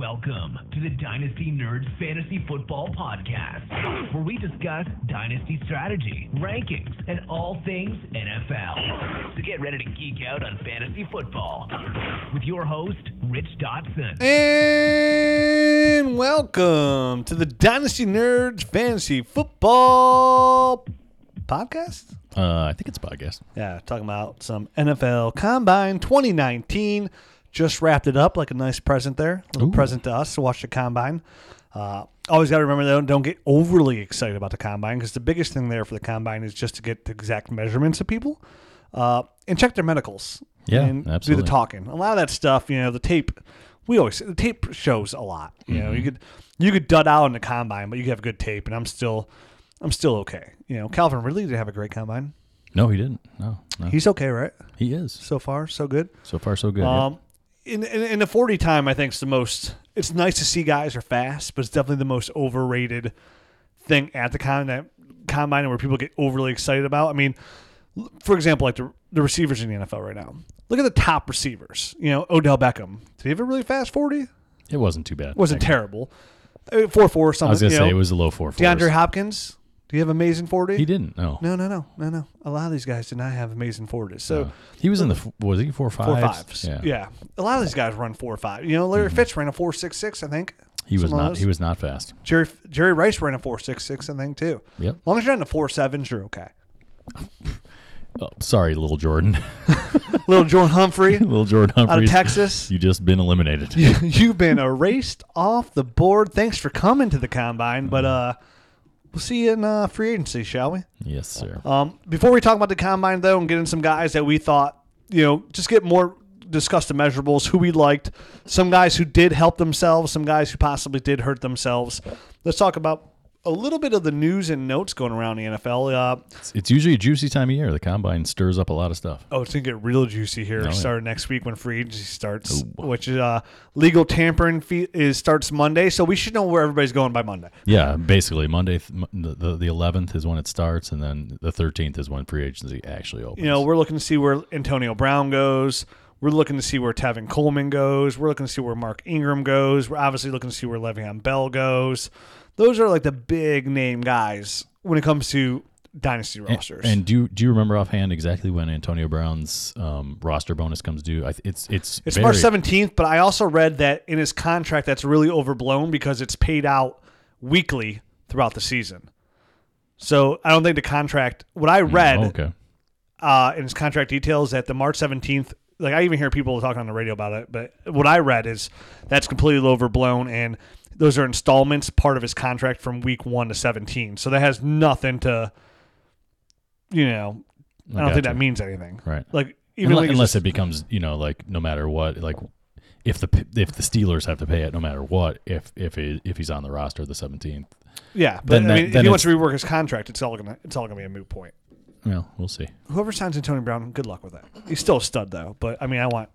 Welcome to the Dynasty Nerds Fantasy Football Podcast, where we discuss dynasty strategy, rankings, and all things NFL. So get ready to geek out on fantasy football with your host, Rich Dotson. And welcome to the Dynasty Nerds Fantasy Football Podcast. Uh, I think it's a podcast. Yeah, talking about some NFL Combine 2019. Just wrapped it up like a nice present there. A little Ooh. present to us to watch the Combine. Uh, always got to remember, though, don't get overly excited about the Combine because the biggest thing there for the Combine is just to get the exact measurements of people uh, and check their medicals. Yeah, and do absolutely. the talking. A lot of that stuff, you know, the tape. We always the tape shows a lot. You know, you could you could dud out in the combine, but you could have good tape, and I'm still I'm still okay. You know, Calvin really did have a great combine. No, he didn't. No, no. He's okay, right? he is. So far, so good. So far, so good. Um, in, in in the forty time, I think it's the most. It's nice to see guys are fast, but it's definitely the most overrated thing at the combine. Combine where people get overly excited about. I mean, for example, like the the receivers in the NFL right now. Look at the top receivers. You know, Odell Beckham. Did he have a really fast forty? It wasn't too bad. It wasn't terrible. Uh, Four four something. I was gonna say know. it was a low four. DeAndre. Hopkins. Do you have amazing forty? He didn't. No. No, no, no, no, no. A lot of these guys did not have amazing forties. So No. he was in the. Uh, f- Was he four fives? four fives. Yeah. yeah. A lot of these guys run four five. You know, Larry mm-hmm. Fitz ran a four six six. I think He was not. He was not fast. Jerry Jerry Rice ran a four six six. I think too. Yep. As long as you're in the four sevens, you're okay. Oh, sorry, little Jordan. Little Jordan Humphrey little Jordan Humphrey. out of Texas. You just been eliminated. You've been erased off the board. Thanks for coming to the combine, but mm-hmm. uh, we'll see you in uh, free agency, shall we? yes, sir. Um, before we talk about the combine, though, and get in some guys that we thought, you know, just get more discuss the measurables, who we liked, some guys who did help themselves, some guys who possibly did hurt themselves. Let's talk about a little bit of the news and notes going around the NFL. Uh, It's, it's usually a juicy time of year. The combine stirs up a lot of stuff. oh, it's gonna get real juicy here. yeah. Starting next week when free agency starts, which is uh, legal tampering fee is starts Monday, so we should know where everybody's going by Monday. Yeah, basically Monday, th- the the eleventh is when it starts, and then the thirteenth is when free agency actually opens. You know, we're looking to see where Antonio Brown goes. We're looking to see where Tevin Coleman goes. We're looking to see where Mark Ingram goes. We're obviously looking to see where Le'Veon Bell goes. Those are like the big name guys when it comes to dynasty rosters. And, do you, do you remember offhand exactly when Antonio Brown's um, roster bonus comes due? I it's it's it's very- March 17th, but I also read that in his contract that's really overblown because it's paid out weekly throughout the season. So I don't think the contract. What I read Oh, okay. uh, in his contract details that the March 17th, like I even hear people talking on the radio about it, but what I read is that's completely overblown and those are installments part of his contract from week 1 to 17. So that has nothing to you know, I don't think gotcha. that means anything. Right. Like even Unless, like unless it becomes you know like no matter what like if the if the Steelers have to pay it no matter what if if he, if he's on the roster the seventeenth. yeah, but then I that- mean, if he wants to rework his contract, it's all gonna it's all gonna be a moot point. Well, we'll see. Whoever signs Antonio Brown, good luck with that. He's still a stud though, but I mean, I want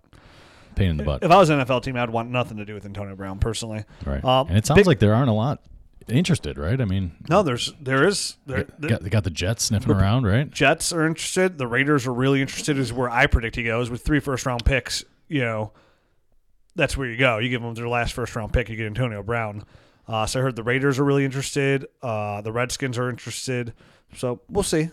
Pain in the butt. if I was an NFL team, I'd want nothing to do with Antonio Brown personally. Right. Um, and it sounds big- like there aren't a lot interested, right? I mean, No, there's there is there, they got, they got the Jets sniffing around, right? Jets are interested. The Raiders are really interested. Is where I predict he goes with three first round picks. You know, that's where you go. You give them their last first round pick. You get Antonio Brown. Uh, so I heard the Raiders are really interested. Uh, the Redskins are interested. So we'll see.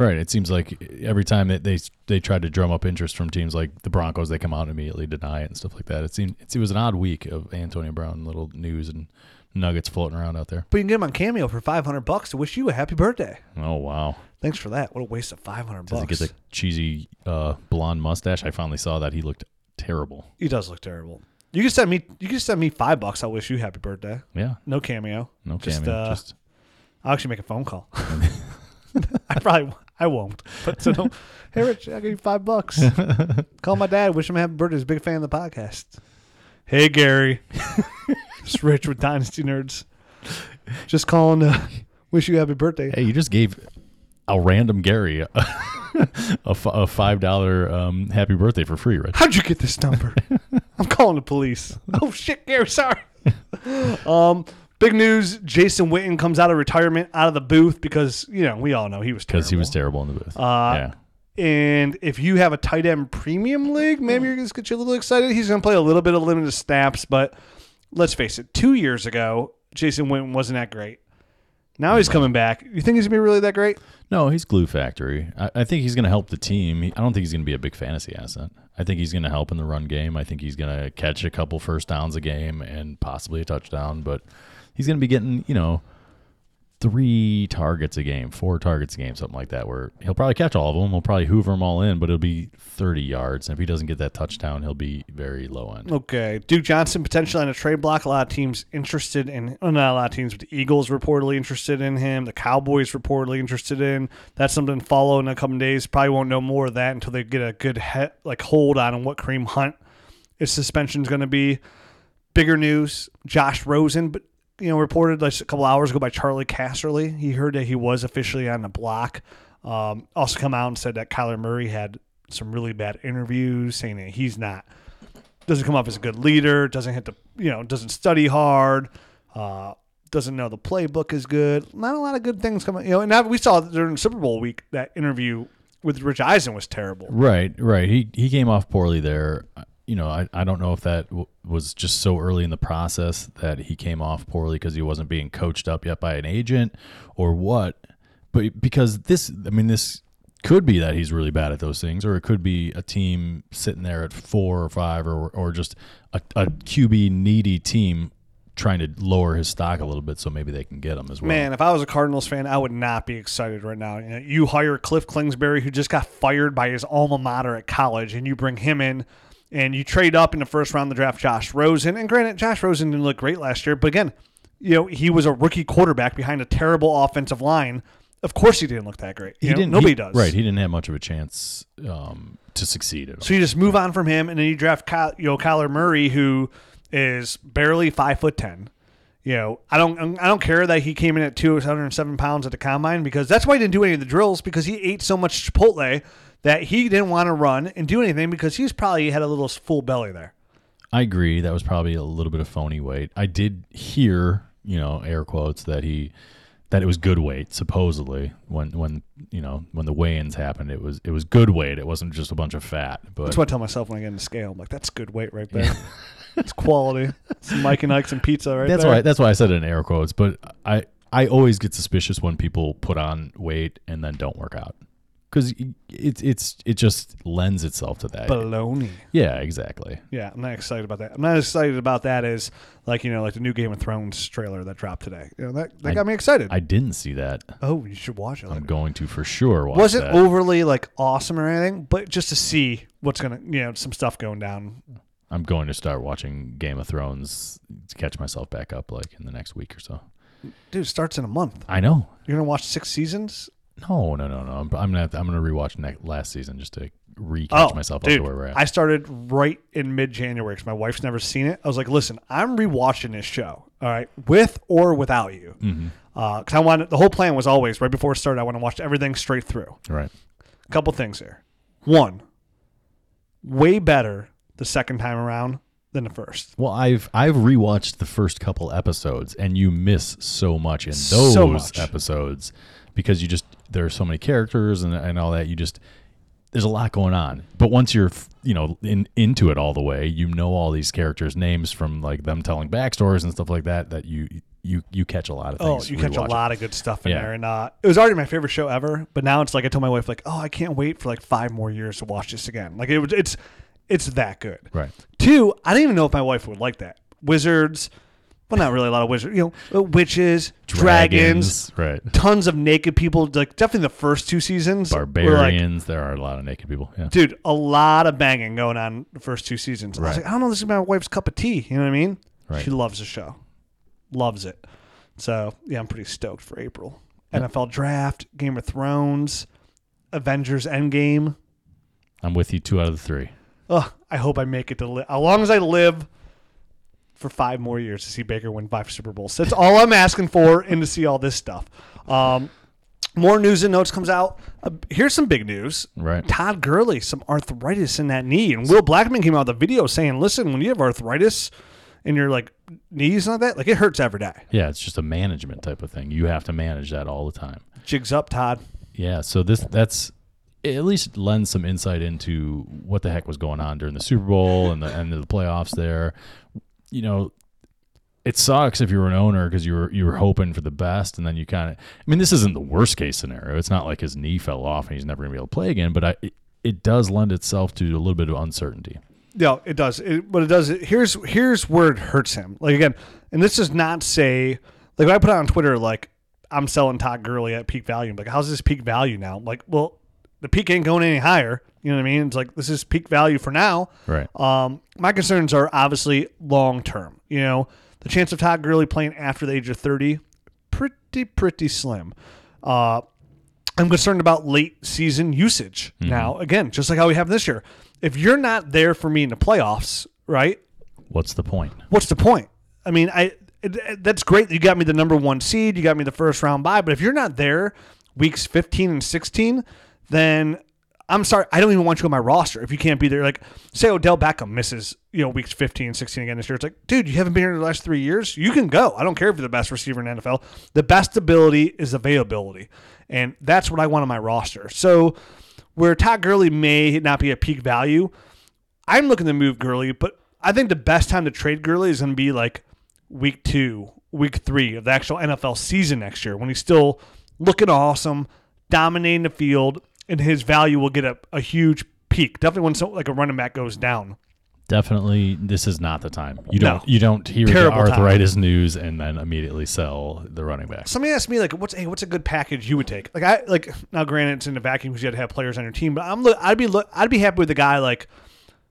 Right. It seems like every time that they they tried to drum up interest from teams like the Broncos, they come out and immediately deny it and stuff like that. It seemed it was an odd week of Antonio Brown little news and nuggets floating around out there. But you can get him on Cameo for five hundred bucks to wish you a happy birthday. Oh wow! Thanks for that. What a waste of five hundred Does bucks. he get the cheesy uh, blonde mustache? I finally saw that. He looked terrible. he does look terrible. You can send me. You can send me five bucks. I'll wish you happy birthday. Yeah. No cameo. No Just, cameo. uh, just I'll actually make a phone call. I probably I won't. But so hey Rich, I'll give you five bucks. Call my dad, wish him happy birthday. He's a big fan of the podcast. Hey Gary. it's Rich with Dynasty Nerds. Just calling to wish you happy birthday. hey, you just gave a random Gary a, a, a five dollar um, happy birthday for free, Rich. How'd you get this number? I'm calling the police. Oh shit, Gary, sorry. um Big news: Jason Witten comes out of retirement, out of the booth because you know we all know he was terrible. because he was terrible in the booth. Uh, yeah, And if you have a tight end premium league, maybe you're going to get you a little excited. He's going to play a little bit of limited snaps, but let's face it, two years ago, Jason Witten wasn't that great. Now he's coming back. You think he's gonna be really that great? No, he's glue factory. I, I think he's going to help the team. I don't think he's going to be a big fantasy asset. I think he's going to help in the run game. I think he's going to catch a couple first downs a game and possibly a touchdown. But he's going to be getting you know three targets a game, four targets a game, something like that. Where he'll probably catch all of them. He'll probably hoover them all in, but it'll be thirty yards. And if he doesn't get that touchdown, he'll be very low end. Okay, Duke Johnson potentially on a trade block. A lot of teams interested in, well, not a lot of teams, but the Eagles reportedly interested in him. The Cowboys reportedly interested in. That's something to follow in a couple days. Probably won't know more of that until they get a good he- like hold on what Kareem Hunt his suspension is going to be. Bigger news: Josh Rosen, but you know, reported like a couple hours ago by Charley Casserly. He heard that he was officially on the block. Um, also, come out and said that Kyler Murray had some really bad interviews, saying that he's not doesn't come off as a good leader, doesn't hit the you know, doesn't study hard, uh, doesn't know the playbook is good. Not a lot of good things coming. You know, and that, we saw during Super Bowl week that interview with Rich Eisen was terrible. Right, right. He he came off poorly there. You know, I, I don't know if that w- was just so early in the process that he came off poorly because he wasn't being coached up yet by an agent or what. But because this, I mean, this could be that he's really bad at those things, or it could be a team sitting there at four or five, or or just a, a QB needy team trying to lower his stock a little bit so maybe they can get him as well. Man, if I was a Cardinals fan, I would not be excited right now. You, hire Cliff Kingsbury, who just got fired by his alma mater at college, and you bring him in, and you trade up in the first round of the draft Josh Rosen. And granted, Josh Rosen didn't look great last year, but again, you know he was a rookie quarterback behind a terrible offensive line. Of course, he didn't look that great. You he know, didn't. Nobody he- does. Right. He didn't have much of a chance um, to succeed at all. So you just move on from him, and then you draft Ky- you know Kyler Murray, who is barely five foot ten. You know, I don't I don't care that he came in at two hundred and seven pounds at the combine because that's why he didn't do any of the drills because he ate so much Chipotle that he didn't want to run and do anything because he's probably had a little full belly there. I agree. That was probably a little bit of phony weight. I did hear, you know, air quotes that he that it was good weight supposedly when when you know when the weigh-ins happened. It was it was good weight. It wasn't just a bunch of fat. But That's what I tell myself when I get in the scale. I'm like, that's good weight right there. it's quality. Some Mike and Ike's and pizza right that's there. why that's why I said it in air quotes. But I I always get suspicious when people put on weight and then don't work out because it's it's it just lends itself to that. Baloney. yeah, exactly. Yeah, I'm not excited about that. I'm not excited about that as like you know like the new Game of Thrones trailer that dropped today. You know that that I- got me excited. I didn't see that. oh, you should watch it. I'm going to for sure watch Wasn't that. overly like awesome or anything, but just to see what's gonna you know some stuff going down. I'm going to start watching Game of Thrones to catch myself back up like in the next week or so. Dude, starts in a month. I know. You're gonna watch six seasons. No, no, no, no. I'm, I'm gonna have to, I'm gonna rewatch next, last season just to recatch Oh, myself dude, up to where we're at. I started right in mid January because my wife's never seen it. I was like, listen, I'm rewatching this show. All right, with or without you. Mm-hmm. Uh, because I wanted the whole plan was always right before it started. I want to watch everything straight through. right. A couple things here. One, way better the second time around than the first. Well, I've I've rewatched the first couple episodes, and you miss so much in those So much. episodes because you just there are so many characters and and all that. You just there's a lot going on. But once you're you know in into it all the way, you know all these characters' names from like them telling backstories and stuff like that. That you you you catch a lot of Oh, things. you catch a lot of good stuff in Yeah. there, and uh, it was already my favorite show ever. But now it's like I told my wife, like, oh, I can't wait for like five more years to watch this again. Like it was, it's it's that good. Right. Two, I didn't even know if my wife would like that. Wizards, well, not really a lot of wizards. You know, witches, dragons, right? tons of naked people. Like definitely the first two seasons. were, like, Barbarians. there are a lot of naked people. Yeah. dude, a lot of banging going on the first two seasons. I was Right. like, I don't know, this is my wife's cup of tea. You know what I mean? Right. She loves the show, loves it. So yeah, I'm pretty stoked for April. NFL draft, Game of Thrones, Avengers Endgame. I'm with you. Two out of the three. Ugh, I hope I make it to live. As long as I live for five more years to see Baker win five Super Bowls. That's all I'm asking for, and to see all this stuff. Um, more news and notes comes out. Uh, here's some big news. Right. Todd Gurley, some arthritis in that knee, and Will Blackmon came out with a video saying, "Listen, when you have arthritis in your like knees and all that, like it hurts every day. Yeah, it's just a management type of thing. You have to manage that all the time. Jigs up, Todd. Yeah, so this that's it at least lends some insight into what the heck was going on during the Super Bowl and the end of the playoffs there. You know, it sucks if you were an owner because you were you were hoping for the best, and then you kind of. I mean, this isn't the worst case scenario. It's not like his knee fell off and he's never gonna be able to play again. But I, it, it does lend itself to a little bit of uncertainty. Yeah, it does. It, but it does. Here's here's where it hurts him. Like again, and this does not say like I put it on Twitter like I'm selling Todd Gurley at peak value. I'm like, how's this peak value now? I'm like, well, the peak ain't going any higher. You know what I mean? It's like this is peak value for now. Right. Um, my concerns are obviously long term. You know, the chance of Todd Gurley playing after the age of 30, pretty pretty slim. Uh, I'm concerned about late season usage now. Again, just like how we have this year. If you're not there for me in the playoffs, right? What's the point? What's the point? I mean, I it, it- that's great that you got me the number one seed, you got me the first round bye, but if you're not there weeks 15 and 16, then I'm sorry, I don't even want you on my roster if you can't be there. Like, say Odell Beckham misses, you know, weeks 15 16 again this year. It's like, dude, you haven't been here in the last three years. You can go. I don't care if you're the best receiver in the NFL. The best ability is availability. And that's what I want on my roster. So, where Todd Gurley may not be at peak value, I'm looking to move Gurley, but I think the best time to trade Gurley is going to be like week two, week three of the actual NFL season next year when he's still looking awesome, dominating the field, and his value will get a, a huge peak. Definitely when some, like a running back goes down. Definitely, this is not the time. You don't you don't hear Terrible the time. arthritis news and then immediately sell the running back. Somebody asked me like, "What's hey, what's a good package you would take?" Like I like now, granted, it's in the vacuum because you had to have players on your team, but I'm I'd be look, I'd be happy with a guy like,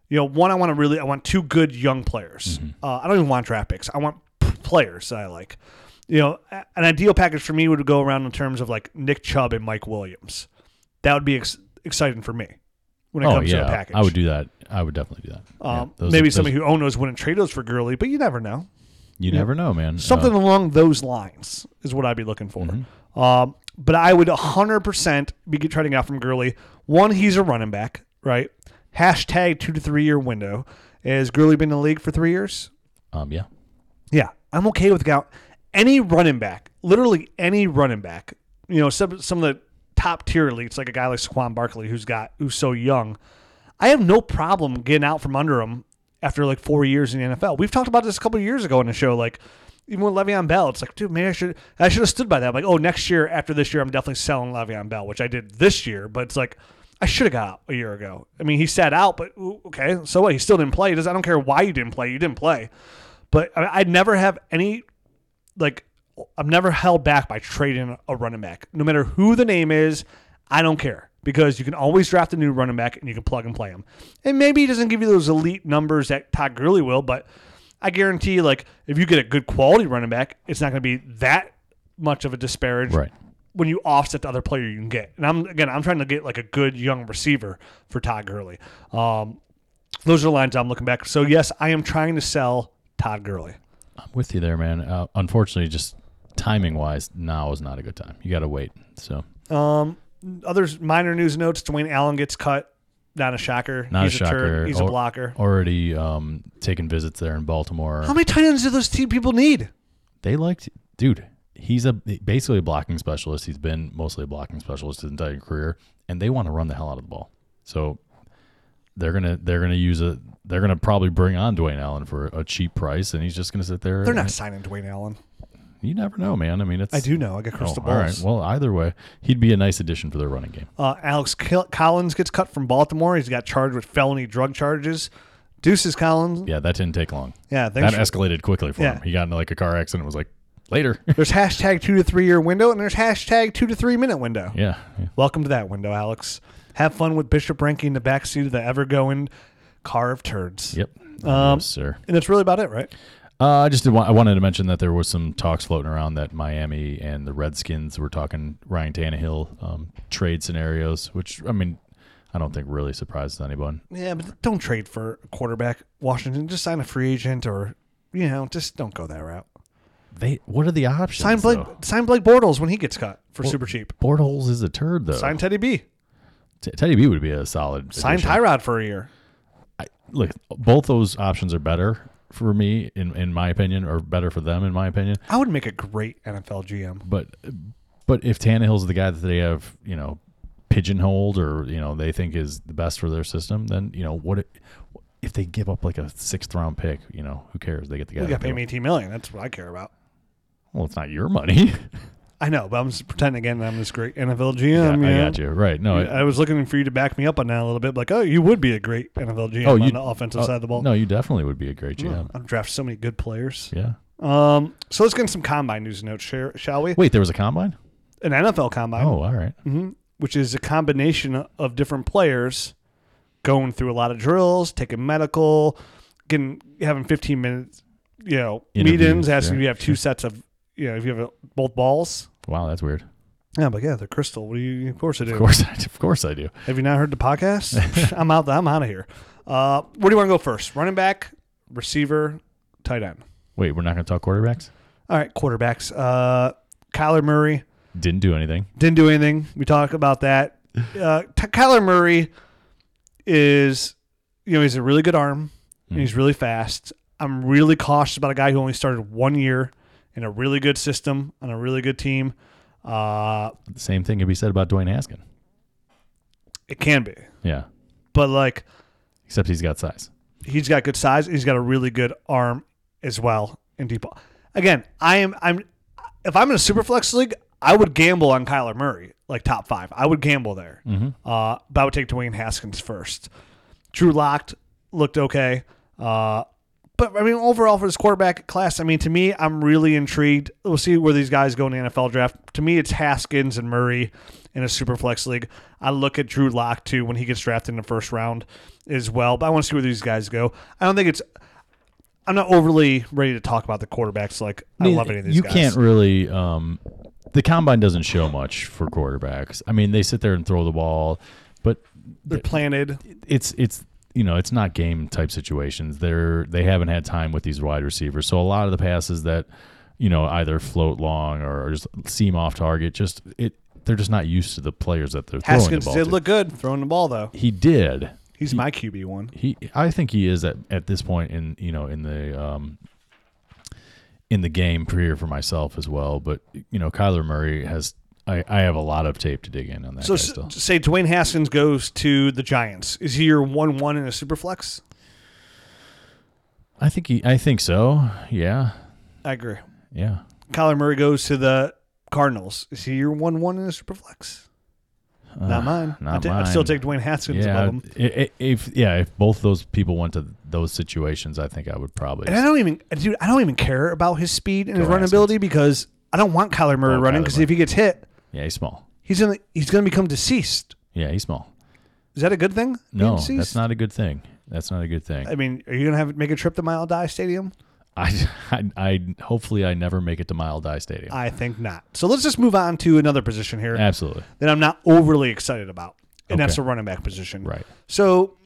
you know, one I want to really I want two good young players. Uh, I don't even want draft picks. I want p- players that I like. You know, a- an ideal package for me would go around in terms of like Nick Chubb and Mike Williams. That would be ex- exciting for me when it Oh comes to a package. I would do that. I would definitely do that. Yeah, Um, those maybe are- somebody who owns those wouldn't trade those for Gurley, but you never know. you never know, man. Something Uh, along those lines is what I'd be looking for. Mm-hmm. Um, but I would 100% be trading out from Gurley. One, he's a running back, right? Hashtag two to three year window. Has Gurley been in the league for three years? um, yeah, Yeah, I'm okay with out any running back, literally any running back. You know, some some of the top tier elites, like a guy like Saquon Barkley, who's got who's so young. I have no problem getting out from under him after like four years in the NFL. We've talked about this a couple years ago on the show. Like even with Le'Veon Bell, it's like, dude, maybe I should I should have stood by that. like, oh, next year after this year, I'm definitely selling Le'Veon Bell, which I did this year. But it's like I should have got out a year ago. I mean, he sat out, but okay, so what? He still didn't play. Does I don't care why you didn't play. You didn't play. But I, I'd never have any like I'm never held back by trading a running back. No matter who the name is, I don't care because you can always draft a new running back and you can plug and play him. And maybe he doesn't give you those elite numbers that Todd Gurley will, but I guarantee like if you get a good quality running back, it's not going to be that much of a disparage right. when you offset the other player you can get. And I'm again, I'm trying to get like a good young receiver for Todd Gurley. Um, those are the lines I'm looking back. So yes, I am trying to sell Todd Gurley. I'm with you there, man. Uh, unfortunately, just timing wise, now is not a good time. You got to wait. So Um, others minor news notes: Dwayne Allen gets cut. Not a shocker. not He's a shocker. turd. He's a blocker. Already um, taking visits there in Baltimore. How many tight ends do those team people need? they liked, dude. He's a basically a blocking specialist. He's been mostly a blocking specialist his entire career, and they want to run the hell out of the ball. So they're gonna they're gonna use a they're gonna probably bring on Dwayne Allen for a cheap price, and he's just gonna sit there. They're not signing Dwayne Allen. You never know, man. I mean, it's I do know. I got Oh, crystal all right. balls. Well, either way, he'd be a nice addition for their running game. Uh, Alex Collins gets cut from Baltimore. He's got charged with felony drug charges. Deuces Collins. Yeah, that didn't take long. Yeah, That for- escalated quickly for Yeah. him. He got into like a car accident. and Was like later. there's hashtag two to three year window, and there's hashtag two to three minute window. yeah, yeah. Welcome to that window, Alex. Have fun with Bishop Sankey in the backseat of the ever going car of turds. Yep. Um, yes, sir. And that's really about it, right? Uh, I just did want, I wanted to mention that there was some talks floating around that Miami and the Redskins were talking Ryan Tannehill um, trade scenarios, which I mean, I don't think really surprises anyone. Yeah, but don't trade for a quarterback. Washington, just sign a free agent or, you know, just don't go that route. They what are the options? Sign Blake, though? sign Blake Bortles when he gets cut for Well, super cheap. Bortles is a turd though. Sign Teddy B. T- Teddy B would be a solid. Sign addition. Tyrod for a year. I, look, both those options are better for me, in in my opinion, or better for them, in my opinion. I would make a great NFL GM. But but if Tannehill's the guy that they have, you know, pigeonholed or you know they think is the best for their system, then you know what? It, if they give up like a sixth round pick, you know, who cares? They get the guy. You got to pay me 18 million. That's what I care about. Well, it's not your money. I know, but I'm just pretending again that I'm this great NFL GM. Yeah, I know? got you. Right. No. I was looking for you to back me up on that a little bit. Like, oh, you would be a great NFL GM Oh, on you- the offensive uh, side of the ball. No, you definitely would be a great GM. I've drafted so many good players. Yeah. Um, so let's get into some combine news notes, shall- shall we? Wait, there was a combine? An NFL combine, Oh, all right. mhm, which is a combination of different players going through a lot of drills, taking medical, getting having 15 minutes, you know, Interviews, meetings, asking sure, if you have two sets of, you know, if you have a, both balls. Wow, that's weird. Yeah, but yeah, they're crystal. What do you? Of course I do. Of course, I, of course I do. Have you not heard the podcast? I'm out. I'm out of here. Uh, where do you want to go first? Running back, receiver, tight end. Wait, we're not going to talk quarterbacks? All right, quarterbacks. Uh, Kyler Murray Didn't do anything. didn't do anything. We talk about that. Uh, T- Kyler Murray is, you know, he's a really good arm and he's really fast. I'm really cautious about a guy who only started one year in a really good system on a really good team. Uh, The same thing can be said about Dwayne Haskin. it can be, Yeah. but like Except he's got size. he's got good size. He's got a really good arm as well in deep ball. Again, I am I'm if I'm in a super flex league, I would gamble on Kyler Murray, like top five. I would gamble there. Uh, but I would take Dwayne Haskins first. Drew Lock looked okay. Uh, but I mean, overall for this quarterback class, I mean, to me, I'm really intrigued. We'll see where these guys go in the NFL draft. To me, it's Haskins and Murray in a super flex league. I look at Drew Lock too when he gets drafted in the first round as well. But I want to see where these guys go. I don't think it's. I'm not overly ready to talk about the quarterbacks. Like I, mean, love any of these you guys. can't really. Um, the combine doesn't show much for quarterbacks. I mean, they sit there and throw the ball, but They're planted. it's it's you know it's not game type situations. They're they haven't had time with these wide receivers, so a lot of the passes that you know either float long or just seem off target, just it they're just not used to the players that they're throwing the ball did to. look good throwing the ball though. he did. He's my QB one. He, I think he is at, at this point in you know in the um, in the game career for myself as well. But you know, Kyler Murray has. I, I have a lot of tape to dig in on that So s- say Dwayne Haskins goes to the Giants. Is he your one one in a super flex? I think he. I think so. Yeah. I agree. Yeah. Kyler Murray goes to the Cardinals. Is he your one one in a super flex? Uh, not mine. not I'd, ta- I'd still take Dwayne Haskins Yeah. above him. i- i- If yeah, if both those people went to those situations, I think I would probably. And I don't even, dude, I don't even care about his speed and his run ability because I don't want Kyler Murray Oh, running because if he gets hit, Yeah, he's small. he's gonna he's gonna become deceased. Yeah, he's small. Is that a good thing? No, that's not a good thing. That's not a good thing. I mean, are you gonna have make a trip to Mile Die Stadium? I, I, I hopefully I never make it to Mile Die Stadium. I think not. So let's just move on to another position here Absolutely. that I'm not overly excited about, and that's Okay. the running back position. Right. So,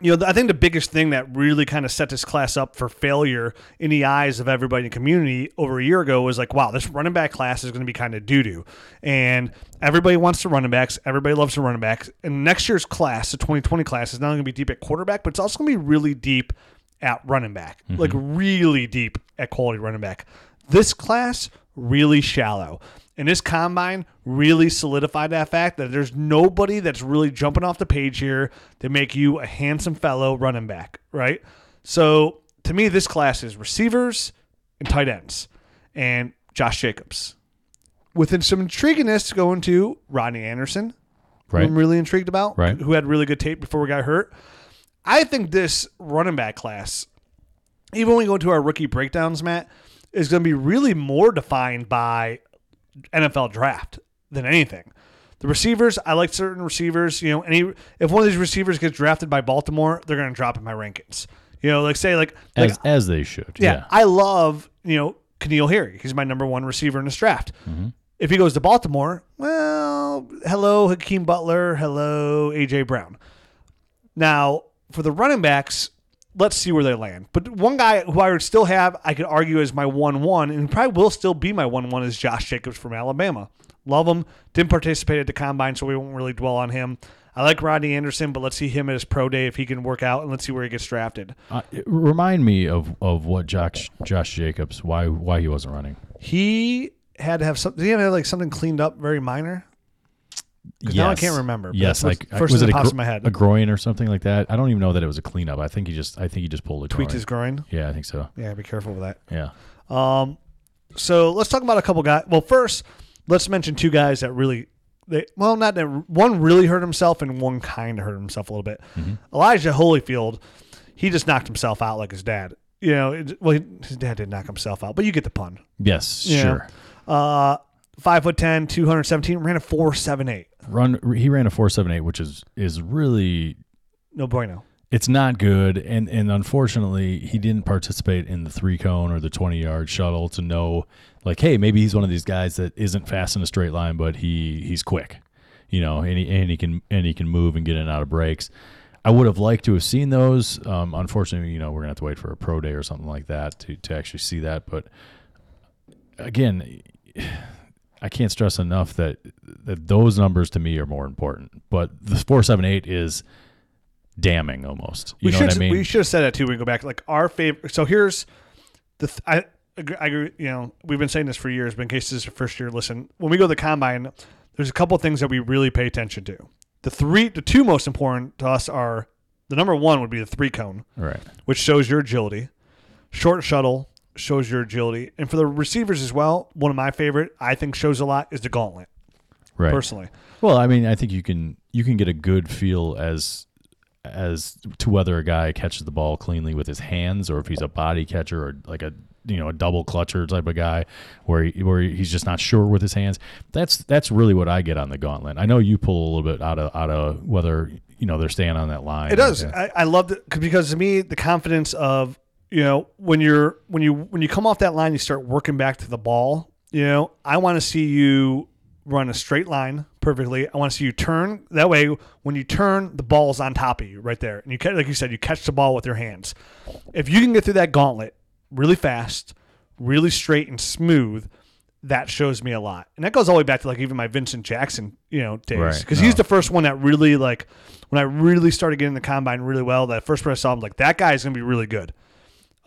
you know, I think the biggest thing that really kind of set this class up for failure in the eyes of everybody in the community over a year ago was like, wow, this running back class is going to be kind of doo doo. And everybody wants the running backs. Everybody loves the running backs. And next year's class, the 2020 class, is not only going to be deep at quarterback, but it's also going to be really deep at running back, like mm-hmm. really deep at quality running back. This class, really shallow. And this combine really solidified that fact that there's nobody that's really jumping off the page here to make you a handsome fellow running back, right? So to me, this class is receivers and tight ends and Josh Jacobs. Within some intriguingness going to Rodney Anderson, who Right. I'm really intrigued about, Right. who had really good tape before we got hurt. I think this running back class, even when we go into our rookie breakdowns, Matt, is going to be really more defined by NFL draft than anything. The receivers, I like certain receivers. You know, any if one of these receivers gets drafted by Baltimore, they're going to drop in my rankings. You know, like say like, like As, as they should. yeah, Yeah. I love you know N'Keal Harry. He's my number one receiver in this draft. Mm-hmm. If he goes to Baltimore, well, hello Hakeem Butler, hello AJ Brown. Now for the running backs, let's see where they land. But one guy who I would still have, I could argue as my one one, and probably will still be my one one, is Josh Jacobs from Alabama. Love him. Didn't participate at the combine, so we won't really dwell on him. I like Rodney Anderson, but let's see him at his pro day if he can work out, and let's see where he gets drafted. Uh, remind me of, of what Josh Josh Jacobs why why he wasn't running. He had to have something. Did he to have like something cleaned up, very minor? 'Cause now I can't remember, but Yes, like first was it a, pops gro- in my head. a groin or something like that? I don't even know that it was a cleanup. I think he just I think he just pulled a Tweaked groin. his groin. Yeah, I think so. Yeah, be careful with that. Yeah. Um, so let's talk about a couple guys. Well, first, let's mention two guys that really, they well, not that one really hurt himself and one kind of hurt himself a little bit. Elijah Holyfield, he just knocked himself out like his dad. You know, it, well, his dad did knock himself out, but you get the pun. Yes, Yeah. sure. Uh, five foot 10, 217, ran a 478. Run he ran a 478 which is is really No bueno. it's not good and and unfortunately he didn't participate in the 3 cone or the 20 yard shuttle to know like hey maybe he's one of these guys that isn't fast in a straight line but he he's quick. You know, and he, and he can and he can move and get in and out of breaks. I would have liked to have seen those. Um, unfortunately, you know, we're gonna have to wait for a pro day or something like that to, to actually see that. But again, I can't stress enough that that those numbers to me are more important. But the four seven eight is damning almost. You we know should what I mean? we should have said that too. We go back like our favorite. So here's the th- I agree, I agree. You know, we've been saying this for years, but in case this is your first year, listen. When we go to the combine, there's a couple things that we really pay attention to. The three, the two most important to us are the number one would be the three cone, right. which shows your agility. Short shuttle shows your agility, and for the receivers as well. One of my favorite, I think, shows a lot is the gauntlet. Right. Personally, Well, I mean, I think you can you can get a good feel as as to whether a guy catches the ball cleanly with his hands or if he's a body catcher or like a you know a double clutcher type of guy where he, where he's just not sure with his hands. That's that's really what I get on the gauntlet. I know you pull a little bit out of out of whether you know they're staying on that line. It does. I, I love it 'cause- because to me, the confidence of you know when you're when you when you come off that line, you start working back to the ball. You know, I want to see you run a straight line perfectly. I want to see you turn. That way, when you turn, the ball's on top of you right there, and you like you said, you catch the ball with your hands. If you can get through that gauntlet really fast, really straight and smooth. That shows me a lot, and that goes all the way back to like even my Vincent Jackson, you know, days Right. because No. he's the first one that really like when I really started getting the combine really well. That first person I saw, I'm like, that guy's gonna be really good.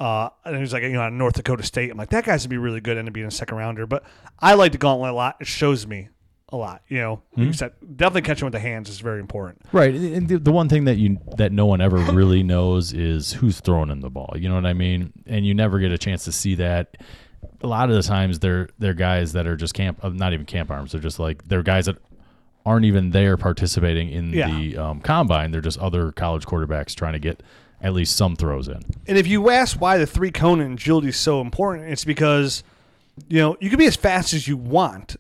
Uh, and he was like, you know, North Dakota State. I'm like, that guy's gonna be really good, and to be in a second rounder. But I like the gauntlet a lot. It shows me a lot. You know, said, definitely catching with the hands is very important. Right, and the, the one thing that you that no one ever really knows is who's throwing in the ball. You know what I mean? And you never get a chance to see that. A lot of the times, they're they're guys that are just camp, uh, not even camp arms. They're just like they're guys that aren't even there participating in Yeah. the um, combine. They're just other college quarterbacks trying to get at least some throws in. And if you ask why the three cone and agility is so important, it's because you know you can be as fast as you want.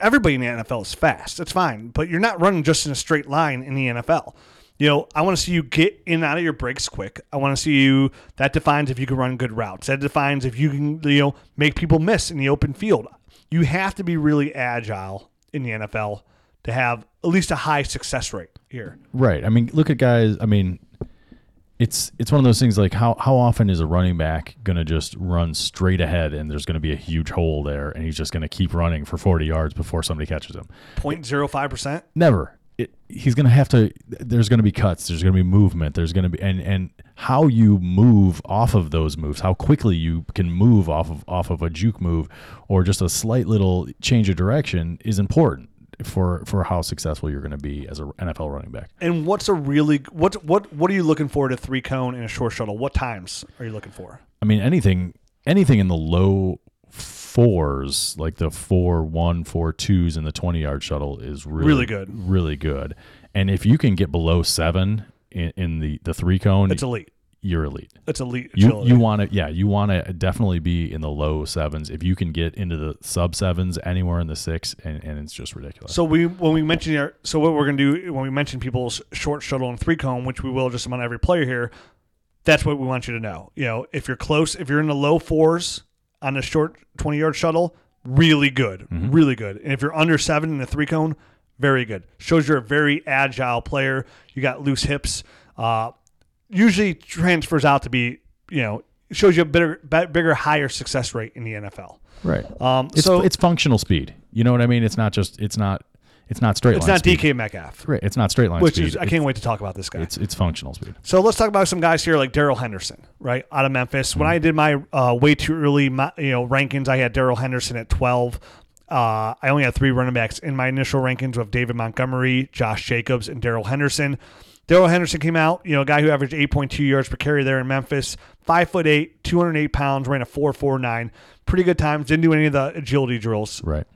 Everybody in the NFL is fast. That's fine, but you're not running just in a straight line in the NFL. You know, I want to see you get in and out of your breaks quick. I want to see you. That defines if you can run good routes. That defines if you can, you know, make people miss in the open field. You have to be really agile in the NFL to have at least a high success rate here. Right. I mean, look at guys. I mean, it's it's one of those things like how how often is a running back gonna just run straight ahead and there's gonna be a huge hole there and he's just gonna keep running for 40 yards before somebody catches him? 0.05 percent. Never. It, he's gonna have to. There's gonna be cuts. There's gonna be movement. There's gonna be and and how you move off of those moves, how quickly you can move off of off of a juke move or just a slight little change of direction is important for for how successful you're going to be as a NFL running back. And what's a really what what what are you looking for at a three cone and a short shuttle? What times are you looking for? I mean, anything anything in the low fours, like the four one, four twos in the twenty yard shuttle, is really Really good. really good. And if you can get below seven in, in the the three cone, It's elite. You're elite. That's elite. You you want to yeah you want to definitely be in the low sevens if you can get into the sub sevens anywhere in the six and, and it's just ridiculous. so we when we mention our, so what we're gonna do when we mention people's short shuttle and three cone, which we will just among every player here, that's what we want you to know. You know, if you're close, if you're in the low fours on a short twenty yard shuttle, really good, really good. And if you're under seven in the three cone, very good. Shows you're a very agile player. You got loose hips. Uh, usually transfers out to be you know shows you a bigger, bigger, higher success rate in the NFL. right. Um, It's so it's functional speed. You know what I mean? It's not just it's not it's not straight line. it's not speed. DK Metcalf, Right. It's not straight line which speed. is I can't wait to talk about this guy. It's it's functional speed. So let's talk about some guys here like Darrell Henderson, right, out of Memphis. When I did my uh, way too early, my, you know, rankings, I had Darrell Henderson at twelve. uh, I only had three running backs in my initial rankings with David Montgomery, Josh Jacobs, and Darrell Henderson. Darrell Henderson came out, you know, a guy who averaged 8.2 yards per carry there in Memphis. Five foot eight, 208 pounds, ran a 4.49. Pretty good times. Didn't do any of the agility drills, Right.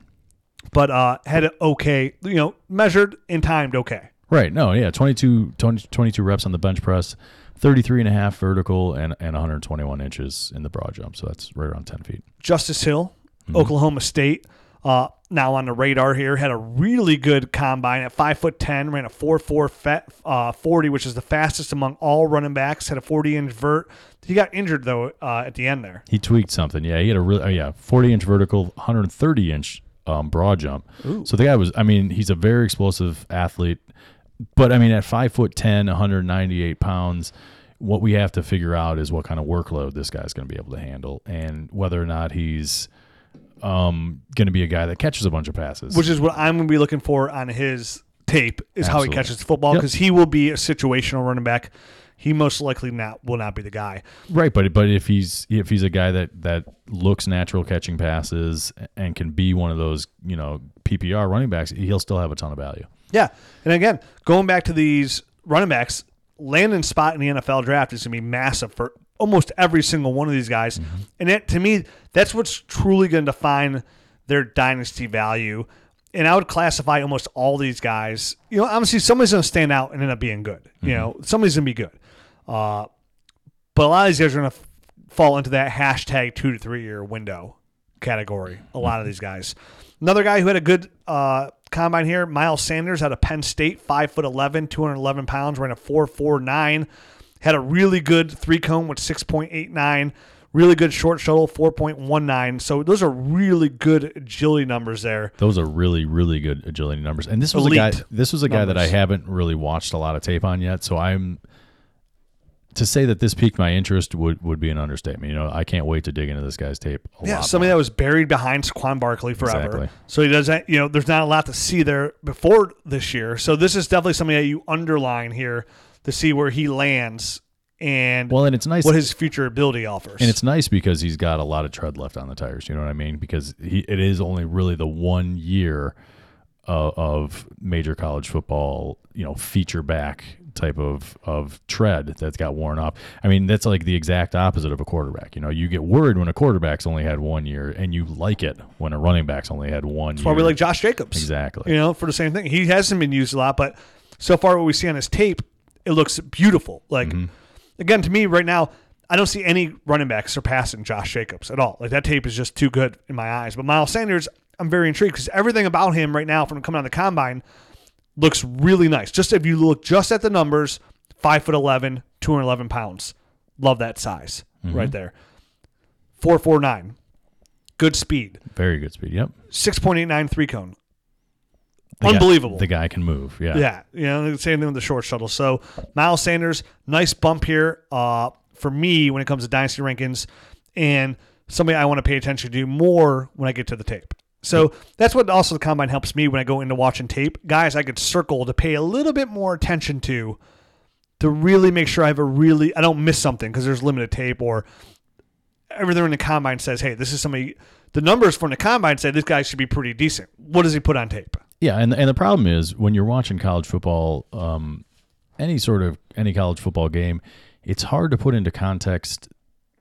but uh, had it okay, you know, measured and timed okay. Right. No, yeah. 22, 20 22 reps on the bench press, 33 and a half vertical, and, and 121 inches in the broad jump. So that's right around 10 feet. Justice Hill, Oklahoma State. Uh, now on the radar here, had a really good combine at five foot ten, ran a four four uh, forty, which is the fastest among all running backs. Had a forty inch vert. He got injured though uh, at the end there. He tweaked something. Yeah. He had a real, uh, yeah, 40 inch vertical, 130 inch um, broad jump. So the guy was, I mean, he's a very explosive athlete. But I mean, at five foot 10, 198 pounds, what we have to figure out is what kind of workload this guy's going to be able to handle and whether or not he's um, going to be a guy that catches a bunch of passes. which is what I'm going to be looking for on his tape is how he catches the football Yep. because he will be a situational running back. He most likely not will not be the guy. Right, but but if he's if he's a guy that that looks natural catching passes and can be one of those you know PPR running backs, he'll still have a ton of value. Yeah, and again, going back to these running backs, landing spot in the NFL draft is going to be massive for almost every single one of these guys, and it, to me, that's what's truly going to define their dynasty value. And I would classify almost all these guys. You know, obviously somebody's going to stand out and end up being good. You know, somebody's going to be good. Uh, but a lot of these guys are going to f- fall into that hashtag two to three year window category. A lot of these guys. Another guy who had a good uh, combine here, Miles Sanders out of Penn State, five foot 11, 211 pounds, ran a 4.49. Had a really good three cone with 6.89. Really good short shuttle, 4.19. So those are really good agility numbers there. Those are really really good agility numbers. And this was a guy. This was a guy that I haven't really watched a lot of tape on yet. So I'm to say that this piqued my interest would would be an understatement. You know, I can't wait to dig into this guy's tape. A Yeah, somebody more. that was buried behind Saquon Barkley forever. Exactly. So he doesn't, you know, there's not a lot to see there before this year. So this is definitely something that you underline here to see where he lands and well, and it's nice. what his future ability offers. And it's nice because he's got a lot of tread left on the tires. You know what I mean? Because he, it is only really the one year uh, of major college football, you know, feature back type of of tread that's got worn off. I mean, that's like the exact opposite of a quarterback. You know, you get worried when a quarterback's only had one year, and you like it when a running back's only had one That's year. why we like Josh Jacobs. exactly. You know, for the same thing. He hasn't been used a lot, but so far what we see on his tape, it looks beautiful. Like Mm-hmm. again, to me right now, I don't see any running back surpassing Josh Jacobs at all. Like that tape is just too good in my eyes. But Miles Sanders, I'm very intrigued because everything about him right now from coming out of the combine looks really nice. Just if you look just at the numbers, five foot 11, 211 pounds. Love that size Mm-hmm. right there. 449. Good speed. Very good speed. Yep. 6.89 three cone. The guy- Unbelievable. the guy can move. Yeah. Yeah, you know, same thing with the short shuttle. So Miles Sanders, nice bump here uh, for me when it comes to dynasty rankings, and somebody I want to pay attention to more when I get to the tape. So that's what also the combine helps me when I go into watching tape. Guys, I could circle to pay a little bit more attention to, to really make sure I have a really I don't miss something because there's limited tape or everything in the combine says, hey, this is somebody. The numbers from the combine say this guy should be pretty decent. What does he put on tape? Yeah, and and the problem is when you're watching college football, um, any sort of any college football game, it's hard to put into context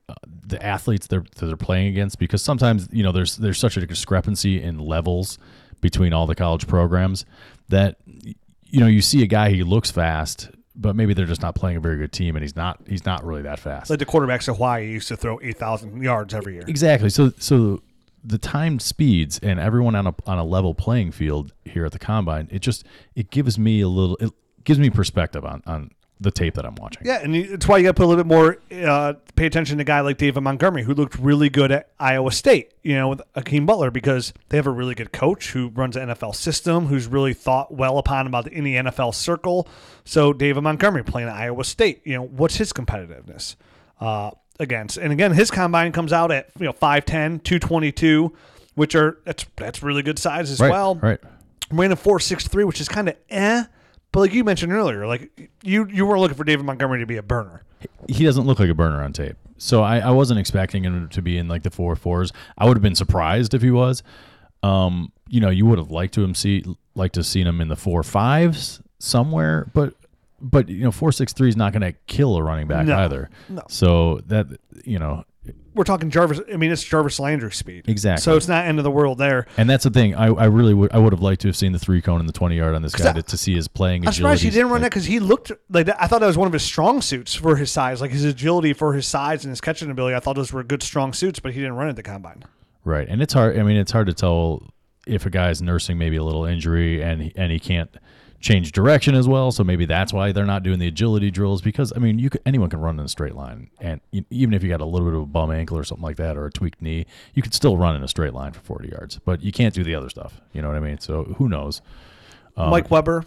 uh, the athletes they're that they're playing against because sometimes you know there's there's such a discrepancy in levels between all the college programs that you know you see a guy he looks fast, but maybe they're just not playing a very good team and he's not he's not really that fast. Like the quarterbacks of Hawaii used to throw 8,000 yards every year. Exactly. So so the timed speeds and everyone on a on a level playing field here at the combine, it just it gives me a little it gives me perspective on on the tape that I'm watching. Yeah, and it's why you got to put a little bit more, uh, pay attention to a guy like David Montgomery, who looked really good at Iowa State, you know, with Hakeem Butler, because they have a really good coach who runs an NFL system, who's really thought well upon about in the NFL circle. So David Montgomery playing at Iowa State, you know, what's his competitiveness uh, against? And again, his combine comes out at you know 5'10", 222, which are that's that's really good size as Right. well. Right. ran a four six three, which is kind of eh. But like you mentioned earlier, like you you weren't looking for David Montgomery to be a burner. He doesn't look like a burner on tape. So I, I wasn't expecting him to be in like the four fours. I would have been surprised if he was. Um, you know, you would have liked to him see like to have seen him in the four fives somewhere, but but you know, four six three is not going to kill a running back No, either. no. So that you know, We're talking Jarvis. I mean, it's Jarvis Landry speed. Exactly. So it's not end of the world there. and that's the thing. I, I really would I would have liked to have seen the three cone and the twenty yard on this guy I- to, to see his playing I'm surprised he didn't run that because he looked like that. I thought that was one of his strong suits for his size, like his agility for his size and his catching ability. I thought those were good strong suits, but he didn't run at the combine. Right, and it's hard. I mean, it's hard to tell if a guy's nursing maybe a little injury and he, and he can't change direction as well. So maybe that's why they're not doing the agility drills because I mean, you could, anyone can run in a straight line, and even if you got a little bit of a bum ankle or something like that or a tweaked knee, you could still run in a straight line for forty yards. But you can't do the other stuff. You know what I mean? So who knows? Um, Mike Weber,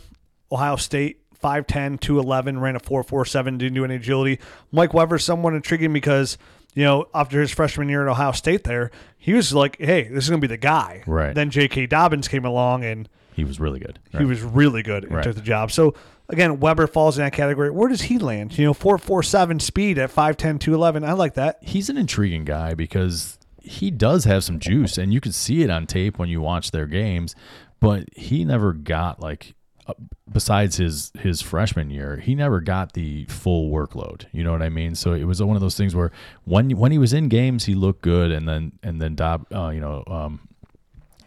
Ohio State, 5'10, 211, ran a 4.47, didn't do any agility. Mike Weber's somewhat intriguing because, you know, after his freshman year at Ohio State there, he was like, hey, this is going to be the guy. Right. Then J.K. Dobbins came along and He was really good. he was really good and Right. took the job. So, again, Weber falls in that category. Where does he land? You know, 4.47 speed at 5'10, 211. I like that. he's an intriguing guy because he does have some juice and you can see it on tape when you watch their games but he never got like uh, besides his his freshman year he never got the full workload you know what i mean so it was one of those things where when when he was in games he looked good and then and then Dob, uh, you know um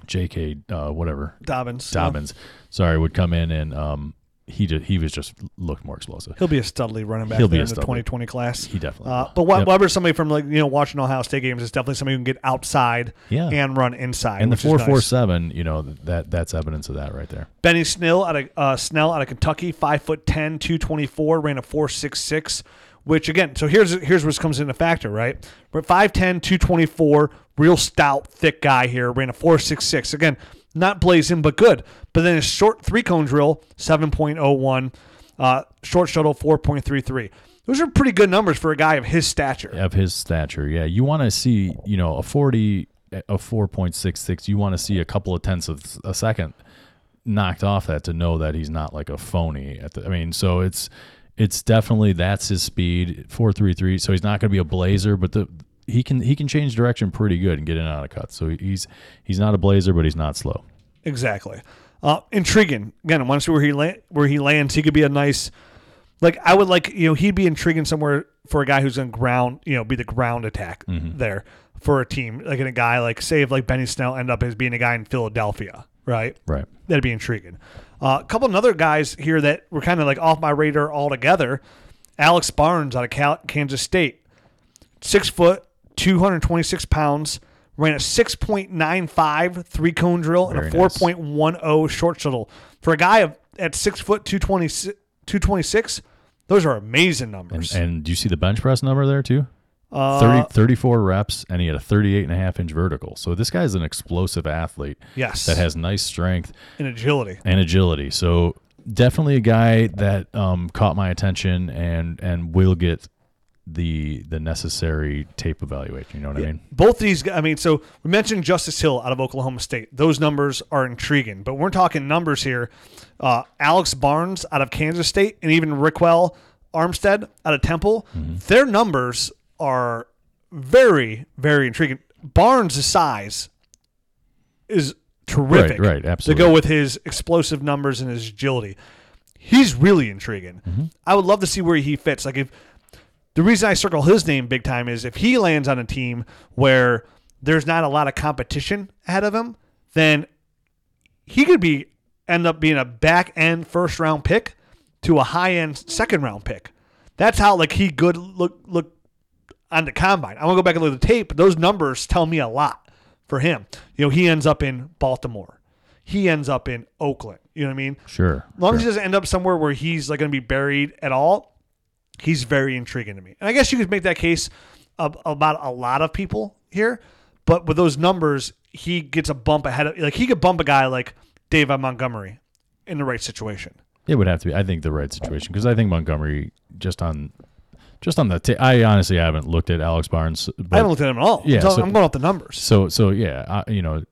jk uh, whatever Dobbins. dobbins sorry would come in and um he he was just looked more explosive He'll be a studly running back He'll be there a in the studly. 2020 class. he definitely Uh, will. but we- Yep. Weber's somebody from like you know watching Ohio State games is definitely somebody who can get outside Yeah. and run inside. and the which is four nice. four seven, you know that that's evidence of that right there. Benny Snell out of uh, Snell out of Kentucky, five foot 10, 224, ran a four six six. Which again, so here's here's what comes into factor, right? We're 5'10", 224, real stout, thick guy here, ran a four six six. Again, not blazing, but good. But then his short three cone drill, seven point oh one, uh, short shuttle, four point three three. Those are pretty good numbers for a guy of his stature. of his stature. Yeah, you want to see, you know, a forty, a four point six six. You want to see a couple of tenths of a second knocked off that to know that he's not like a phony. At the, I mean, so it's it's definitely that's his speed four three three. So he's not going to be a blazer, but the he can he can change direction pretty good and get in and out of cuts. So he's he's not a blazer, but he's not slow. Exactly. Uh, intriguing. Again, I want to see where he la- where he lands. He could be a nice, like I would like you know he'd be intriguing somewhere for a guy who's in ground you know be the ground attack there for a team like in a guy like say if like Benny Snell end up as being a guy in Philadelphia, right? Right. That'd be intriguing. Uh, a couple of other guys here that were kind of like off my radar altogether. Alex Barnes out of Cal- Kansas State, six foot, 226 pounds, ran a 6.95 three cone drill and a Very nice. 4.10 short shuttle. For a guy of, at six foot, 220, 226, those are amazing And, numbers. and do you see the bench press number there too? Uh, 30, 34 reps and he had a 38 and a half inch vertical. So this guy's an explosive athlete yes, that has nice strength and agility. and agility. So definitely a guy that um, caught my attention and and will get the the necessary tape evaluation. You know what I mean? both these guys, I mean, so we mentioned Justice Hill out of Oklahoma State. Those numbers are intriguing, but we're talking numbers here. Uh, Alex Barnes out of Kansas State and even Ryquell Armstead out of Temple, Mm-hmm. their numbers are very, very intriguing. Barnes' size is terrific. Right, right, absolutely. To go with his explosive numbers and his agility. He's really intriguing. Mm-hmm. I would love to see where he fits. Like if the reason I circle his name big time is if he lands on a team where there's not a lot of competition ahead of him, then he could be end up being a back end first round pick to a high end second round pick. That's how like he good look look on the combine. I'm gonna go back and look at the tape. Those numbers tell me a lot for him. You know, he ends up in Baltimore. He ends up in Oakland. You know what I mean? Sure. As long sure. as he doesn't end up somewhere where he's like going to be buried at all, he's very intriguing to me. And I guess you could make that case ab- about a lot of people here, but with those numbers, he gets a bump ahead of like he could bump a guy like David Montgomery in the right situation. It would have to be, I think, the right situation because I think Montgomery just on, just on the. ta- I honestly haven't looked at Alex Barnes. But, I haven't looked at him at all. Yeah, so- I'm going off the numbers. so so yeah, I, you know,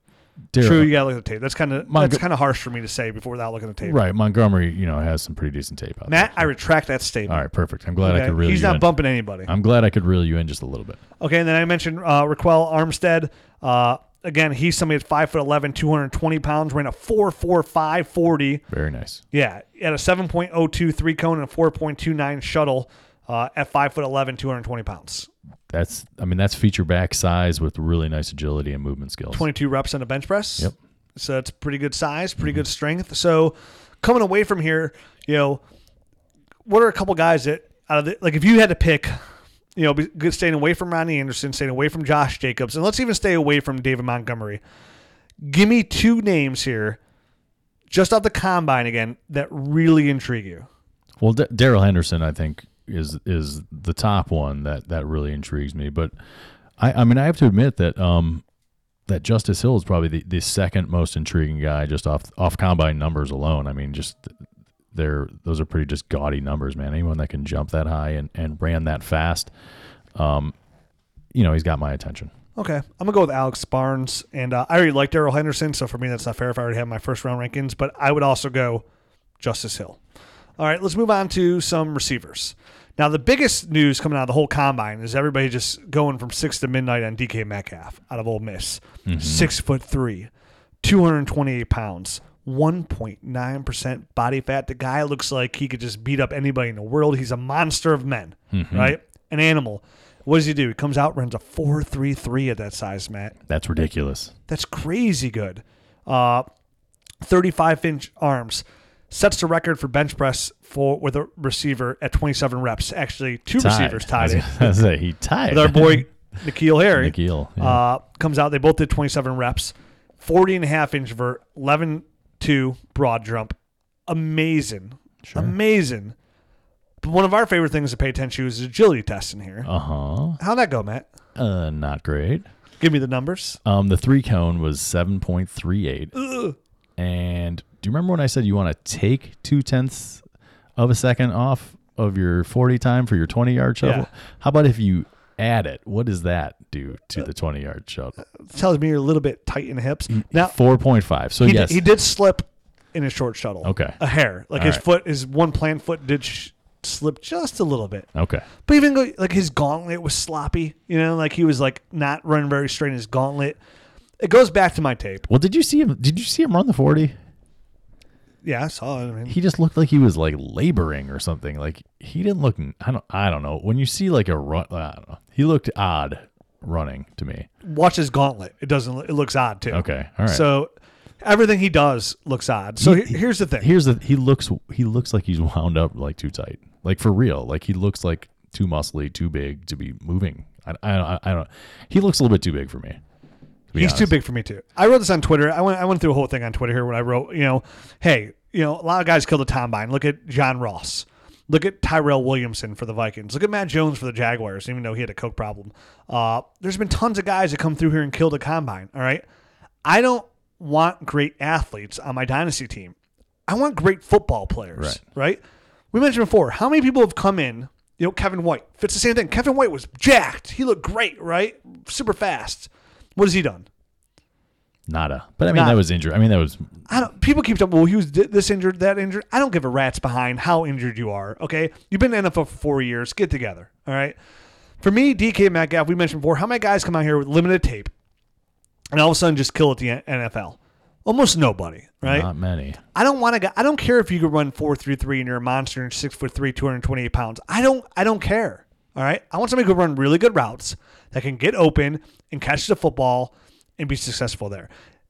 Derek, True, you got to look at the tape. That's kind of Mont- that's kind of harsh for me to say before without looking at the tape. right? Montgomery, you know, has some pretty decent tape out Matt, I retract that statement. All right, perfect. I'm glad I could reel. He's not in. bumping anybody. I'm glad I could reel you in just a little bit. Okay, and then I mentioned uh, Ryquell Armstead. Uh, again, he's somebody at 5'11, 220 pounds, ran a 4'4'5 40. Very nice. Yeah, at a 7.02 three cone and a 4.29 shuttle uh, at 5'11, 220 pounds. That's I mean that's feature back size with really nice agility and movement skills. 22 reps on a bench press. Yep. So it's pretty good size, pretty good strength. So coming away from here, you know, what are a couple guys that out of the, like if you had to pick, you know, be- good staying away from Rodney Anderson, staying away from Josh Jacobs, and let's even stay away from David Montgomery. Give me two names here, just off the combine again, that really intrigue you. Well, D- Darrell Henderson, I think, is is the top one that that really intrigues me. But I, I mean, I have to admit that um, that Justice Hill is probably the, the second most intriguing guy just off off combine numbers alone. I mean, just they're those are pretty just gaudy numbers, man. Anyone that can jump that high and, and ran that fast, um, you know, he's got my attention. Okay, I'm gonna go with Alex Barnes, and uh, I already like Darrell Henderson, so for me that's not fair if I already have my first round rankings. But I would also go Justice Hill. All right, let's move on to some receivers. Now, the biggest news coming out of the whole combine is everybody just going from six to midnight on DK Metcalf out of Ole Miss. Six foot three, 228 pounds, 1.9% body fat. The guy looks like he could just beat up anybody in the world. He's a monster of men, right? An animal. What does he do? He comes out, runs a 4.33 at that size, Matt. That's ridiculous. That's crazy good. Uh, 35 inch arms. Sets the record for bench press for with a receiver at 27 reps. Actually, two receivers tied it. I was gonna say, he tied With our boy N'Keal Harry. N'Keal. Yeah. Uh, comes out. They both did 27 reps. 40 and a half inch vert, 11 2 broad jump. Amazing. Sure. Amazing. But one of our favorite things to pay attention to is agility testing here. uh huh. How'd that go, Matt? Uh, not great. Give me the numbers. Um, the three cone was seven point three eight. And do you remember when I said you want to take two tenths of a second off of your forty time for your twenty yard shuttle? Yeah. How about if you add it? What does that do to the twenty yard shuttle? Uh, tells me you're a little bit tight in the hips. Mm, now, Four point five. So he, yes, did, he did slip in his short shuttle. Okay. A hair. Like All his right. foot, his one plant foot did sh- slip just a little bit. okay. But even go, like his gauntlet was sloppy, you know, like he was like not running very straight in his gauntlet. It goes back to my tape. Well, did you see him? Did you see him run the forty? Yeah, I saw it. I mean, He just looked like he was like laboring or something. Like he didn't look. I don't. I don't know. When you see like a run, I don't know. He looked odd running to me. watch his gauntlet. It doesn't. It looks odd too. Okay. All right. So everything he does looks odd. So He- he- here's the thing. Here's the he looks he looks like he's wound up like too tight. Like for real. Like he looks like too muscly, too big to be moving. I I, I don't. He looks a little bit too big for me. to He's too big for me too. I wrote this on Twitter. I went I went through a whole thing on Twitter here when I wrote, you know, hey, you know, a lot of guys killed the combine. Look at John Ross. Look at Tyrell Williamson for the Vikings. Look at Matt Jones for the Jaguars, even though he had a coke problem. Uh, there's been tons of guys that come through here and kill the combine. All right. I don't want great athletes on my dynasty team. I want great football players. Right. Right. We mentioned before, how many people have come in, you know, Kevin White fits the same thing. Kevin White was jacked. He looked great, right? Super fast. What has he done? Nada. But I mean Nada. that was injured. I mean that was I don't. People keep talking. Well, he was this injured, that injured. I don't give a rat's behind how injured you are. Okay, you've been in NFL for four years. Get together. All right. For me, DK Metcalf, we mentioned before. How many guys come out here with limited tape, and all of a sudden just kill at the NFL? Almost nobody. Right. not many. I don't want to. I don't care if you could run four three three and you're a monster and six foot three, two hundred twenty eight pounds. I don't. I don't care. All right. I want somebody who can run really good routes that can get open and catch the football and be successful there.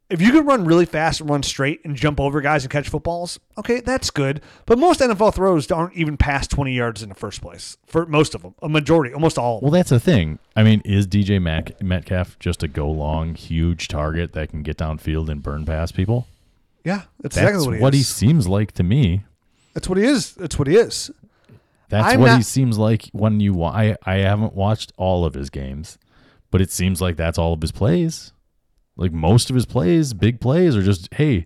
If you can run really fast and run straight and jump over guys and catch footballs, okay, that's good. But most NFL throws aren't even past 20 yards in the first place. For most of them, a majority, almost all. Well, that's the thing. I mean, is DJ Mac- Metcalf just a go long, huge target that can get downfield and burn past people? Yeah, that's, That's exactly what, he he seems like to me. That's what he is. That's what he is. That's I'm what he seems like when you. Wa- I I haven't watched all of his games, but it seems like that's all of his plays. Like most of his plays, big plays, are just hey,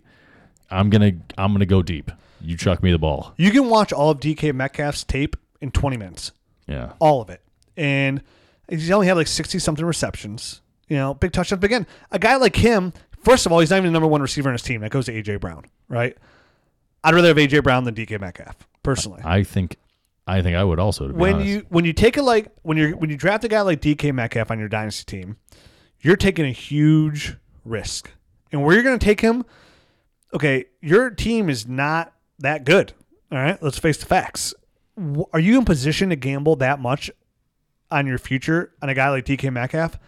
I'm gonna I'm gonna go deep. You chuck me the ball. You can watch all of DK Metcalf's tape in 20 minutes. Yeah. all of it. And he's only had like 60 something receptions, you know, big touchdowns. But again, a guy like him, first of all, he's not even the number one receiver on his team. That goes to A.J. Brown, right? I'd rather have A.J. Brown than DK Metcalf, personally. I think I think I would also. When honest. you when you take a like when you're when you draft a guy like DK Metcalf on your dynasty team, you're taking a huge risk. And where you're going to take him, okay, your team is not that good. All right, let's face the facts. Are you in position to gamble that much on your future on a guy like DK Metcalf?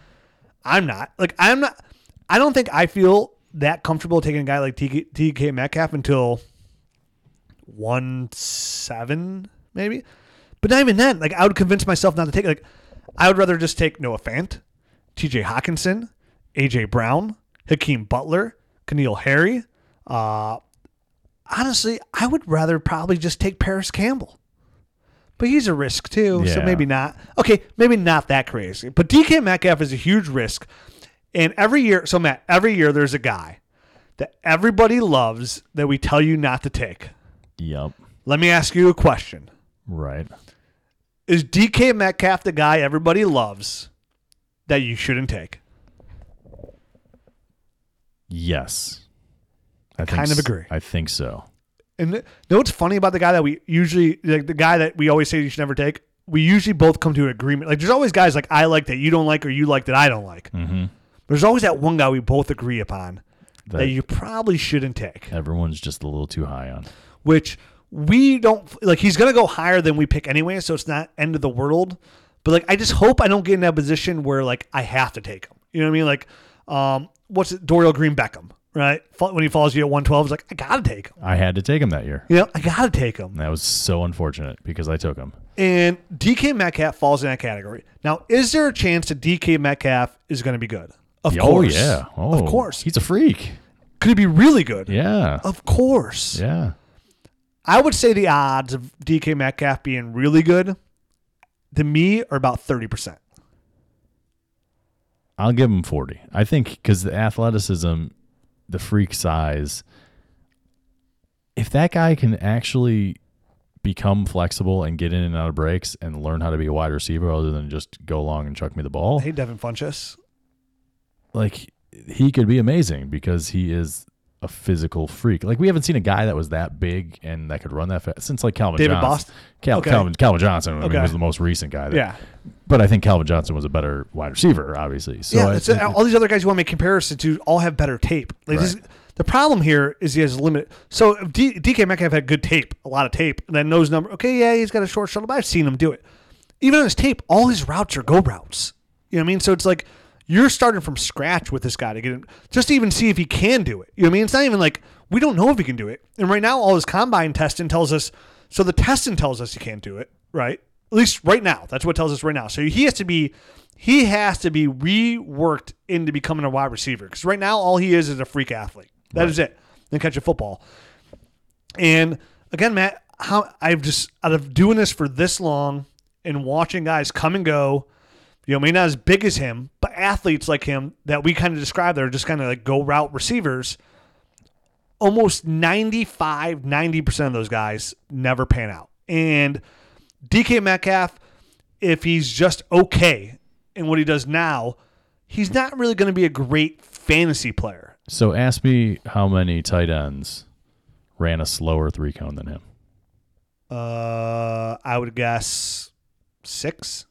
I'm not. Like I'm not. I don't think I feel that comfortable taking a guy like DK, DK Metcalf until one seven maybe. But not even then. Like I would convince myself not to take. Like I would rather just take Noah Fant, T.J. Hockenson, A.J. Brown, Hakeem Butler, N'Keal Harry. Uh, honestly, I would rather probably just take Parris Campbell. But he's a risk too, so maybe not. Okay, maybe not that crazy. But DK Metcalf is a huge risk. And every year, so Matt, every year there's a guy that everybody loves that we tell you not to take. Yep. Let me ask you a question. Right. Is DK Metcalf the guy everybody loves that you shouldn't take? Yes. I Kind of agree. I think so. And th- know what's funny about the guy that we usually like the guy that we always say you should never take? We usually both come to an agreement. Like there's always guys like I like that you don't like or you like that I don't like. Mm-hmm. There's always that one guy we both agree upon that, That you probably shouldn't take. everyone's just a little too high on. Which we don't like he's gonna go higher than we pick anyway, so it's not end of the world. But like I just hope I don't get in that position where like I have to take him. You know what I mean? Like um what's it Dorial Green Beckham, right? When he follows you at 112, it's like I gotta take him. I had to take him that year. You know, I gotta take him. That was so unfortunate because I took him. And DK Metcalf falls in that category. Now, is there a chance that DK Metcalf is going to be good? Of oh course. yeah. Oh, of course. He's a freak. Could he be really good? Yeah. Of course. Yeah. I would say the odds of DK Metcalf being really good to me are about 30%. I'll give him 40. I think because the athleticism, the freak size, if that guy can actually become flexible and get in and out of breaks and learn how to be a wide receiver other than just go along and chuck me the ball, Hey, Devin Funchess. like he could be amazing because he is a physical freak. Like we haven't seen a guy that was that big and that could run that fast since like Calvin David Johnson. Boston? Cal- Okay. Calvin Calvin Johnson I mean, was the most recent guy. That, Yeah. But I think Calvin Johnson was a better wide receiver, obviously. So yeah. I- it's, uh, all these other guys you want to make comparison to all have better tape. Like this- the problem here is he has limited. So if D, DK Metcalf had good tape, a lot of tape, and then knows number. Okay, yeah, he's got a short shuttle, but I've seen him do it. Even on his tape, all his routes are go routes. You know what I mean? So it's like you're starting from scratch with this guy to get him, just to even see if he can do it. You know what I mean? It's not even like we don't know if he can do it. And right now, all his combine testing tells us. So the testing tells us he can't do it, right? At least right now, that's what tells us right now. So he has to be, he has to be reworked into becoming a wide receiver because right now all he is is a freak athlete. That is it. Then catch a football. And again, Matt, how I've just out of doing this for this long and watching guys come and go, you know, maybe not as big as him, but athletes like him that we kind of describe that are just kind of like go route receivers. Almost 95, 90% of those guys never pan out. And DK Metcalf, if he's just okay in what he does now, he's not really going to be a great fantasy player. So ask me how many tight ends ran a slower three cone than him. Uh, I would guess six,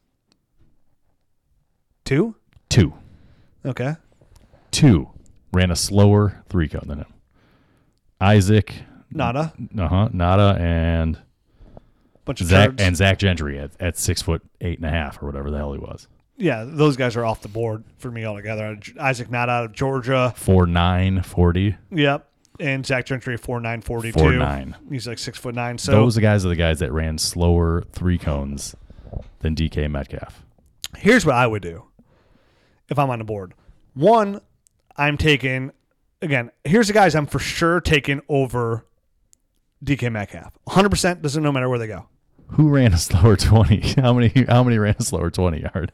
two. Two. Okay. Two ran a slower three cone than him. Isaac, Nauta. uh huh, Nauta, and Bunch of Zach turds. and Zach Gentry at, at six foot eight and a half or whatever the hell he was. yeah, those guys are off the board for me altogether. Isaac Nauta out of Georgia. Four nine forty. Yep. And Zach Gentry four nine forty two. Four nine. He's like six foot nine. So Those guys are the guys that ran slower three cones than DK Metcalf. here's what I would do if I'm on the board. One, I'm taking again. Here's the guys I'm for sure taking over DK Metcalf. 100 percent doesn't no matter where they go. Who ran a slower twenty? How many? How many ran a slower twenty yard?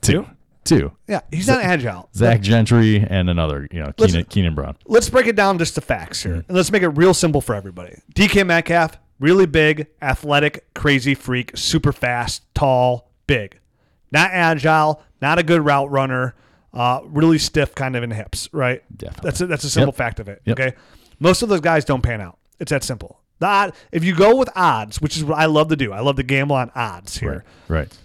Two? Two. Yeah, he's not agile. Zach Gentry and another, you know, Let's- Keenan, Keenan Brown. let's break it down just to facts here. Mm-hmm. And let's make it real simple for everybody. DK Metcalf, really big, athletic, crazy freak, super fast, tall, big. Not agile, not a good route runner, uh, really stiff kind of in the hips, right? Definitely. That's a, that's a simple Yep. fact of it. Yep. Okay. Most of those guys don't pan out. It's that simple. The odd, if you go with odds, which is what I love to do, I love to gamble on odds here. Right. Right.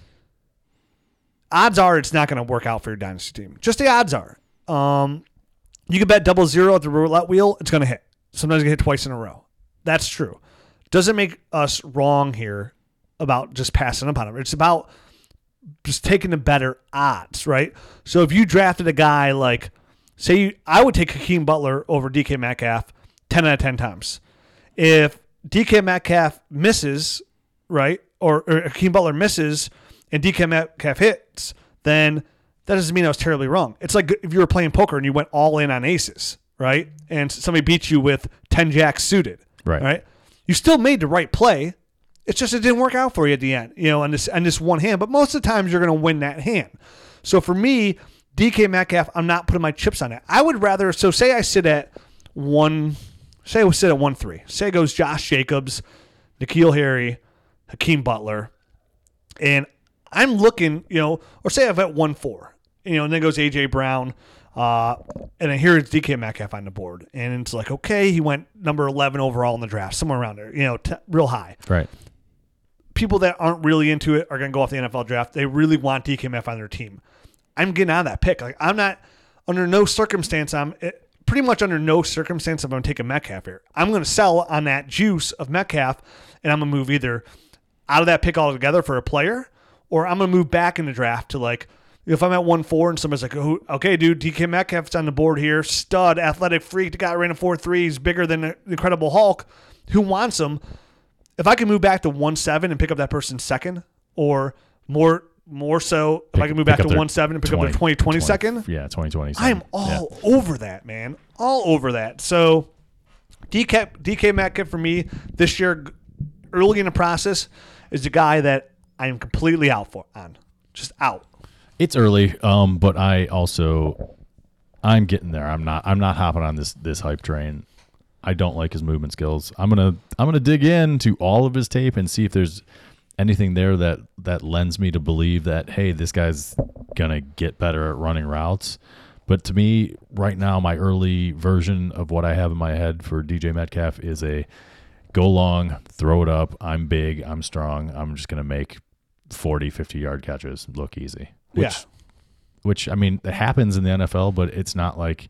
Odds are it's not going to work out for your dynasty team. Just the odds are. Um, you can bet double zero at the roulette wheel. It's going to hit. Sometimes you hit twice in a row. That's true. Doesn't make us wrong here about just passing up on him. It's about just taking the better odds, right? So if you drafted a guy like, say, you, I would take Hakeem Butler over DK Metcalf 10 out of 10 times. If DK Metcalf misses, right, or, or Hakeem Butler misses and DK Metcalf hits, then that doesn't mean I was terribly wrong. It's like if you were playing poker and you went all in on aces, right? And somebody beat you with 10 jacks suited, Right. right? You still made the right play. It's just it didn't work out for you at the end, you know, on this on this one hand. But most of the times you're going to win that hand. So for me, DK Metcalf, I'm not putting my chips on it. I would rather. So say I sit at one. Say I sit at one three. Say goes Josh Jacobs, N'Keal Harry, Hakeem Butler, and I'm looking, you know, or say I've at one four, you know, and then goes AJ Brown, uh, and then here it's DK Metcalf on the board, and it's like, okay, he went number 11 overall in the draft, somewhere around there, you know, t- real high. Right. People that aren't really into it are going to go off the NFL draft. They really want DK Metcalf on their team. I'm getting out of that pick. Like I'm not under no circumstance. I'm it, pretty much under no circumstance I'm going to take a Metcalf here. I'm going to sell on that juice of Metcalf, and I'm going to move either out of that pick altogether for a player, or I'm going to move back in the draft to like if I'm at one four and somebody's like, oh, okay, dude, DK Metcalf's on the board here, stud, athletic freak, guy ran a four three, he's bigger than the Incredible Hulk. Who wants him? If I can move back to one seven and pick up that person second, or more more so, if I can move back to one seven and pick up their 20, 20 second, Yeah, 2020. I'm all over that, man. All over that. So DK DK Metcalf for me this year, early in the process, is the guy that I am completely out for on. Just out. It's early, um, but I also I'm getting there. I'm not I'm not hopping on this this hype train. I don't like his movement skills. I'm gonna I'm gonna dig into all of his tape and see if there's anything there that that lends me to believe that hey, this guy's gonna get better at running routes. But to me, right now, my early version of what I have in my head for DJ Metcalf is a go long, throw it up. I'm big, I'm strong. I'm just gonna make 40, 50 yard catches look easy. Which, Yeah. Which I mean, it happens in the NFL, but it's not like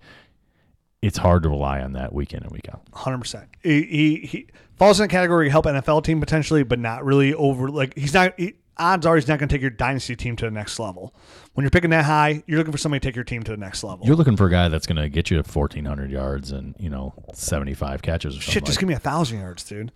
it's hard to rely on that week in and week out. Hundred percent. He, he he falls in the category help NFL team potentially, but not really over. Like he's not. He, odds are he's not going to take your dynasty team to the next level. When you're picking that high, you're looking for somebody to take your team to the next level. You're looking for a guy that's going to get you 1,400 yards and you know 75 catches or something. Shit, just like give me a thousand yards, dude.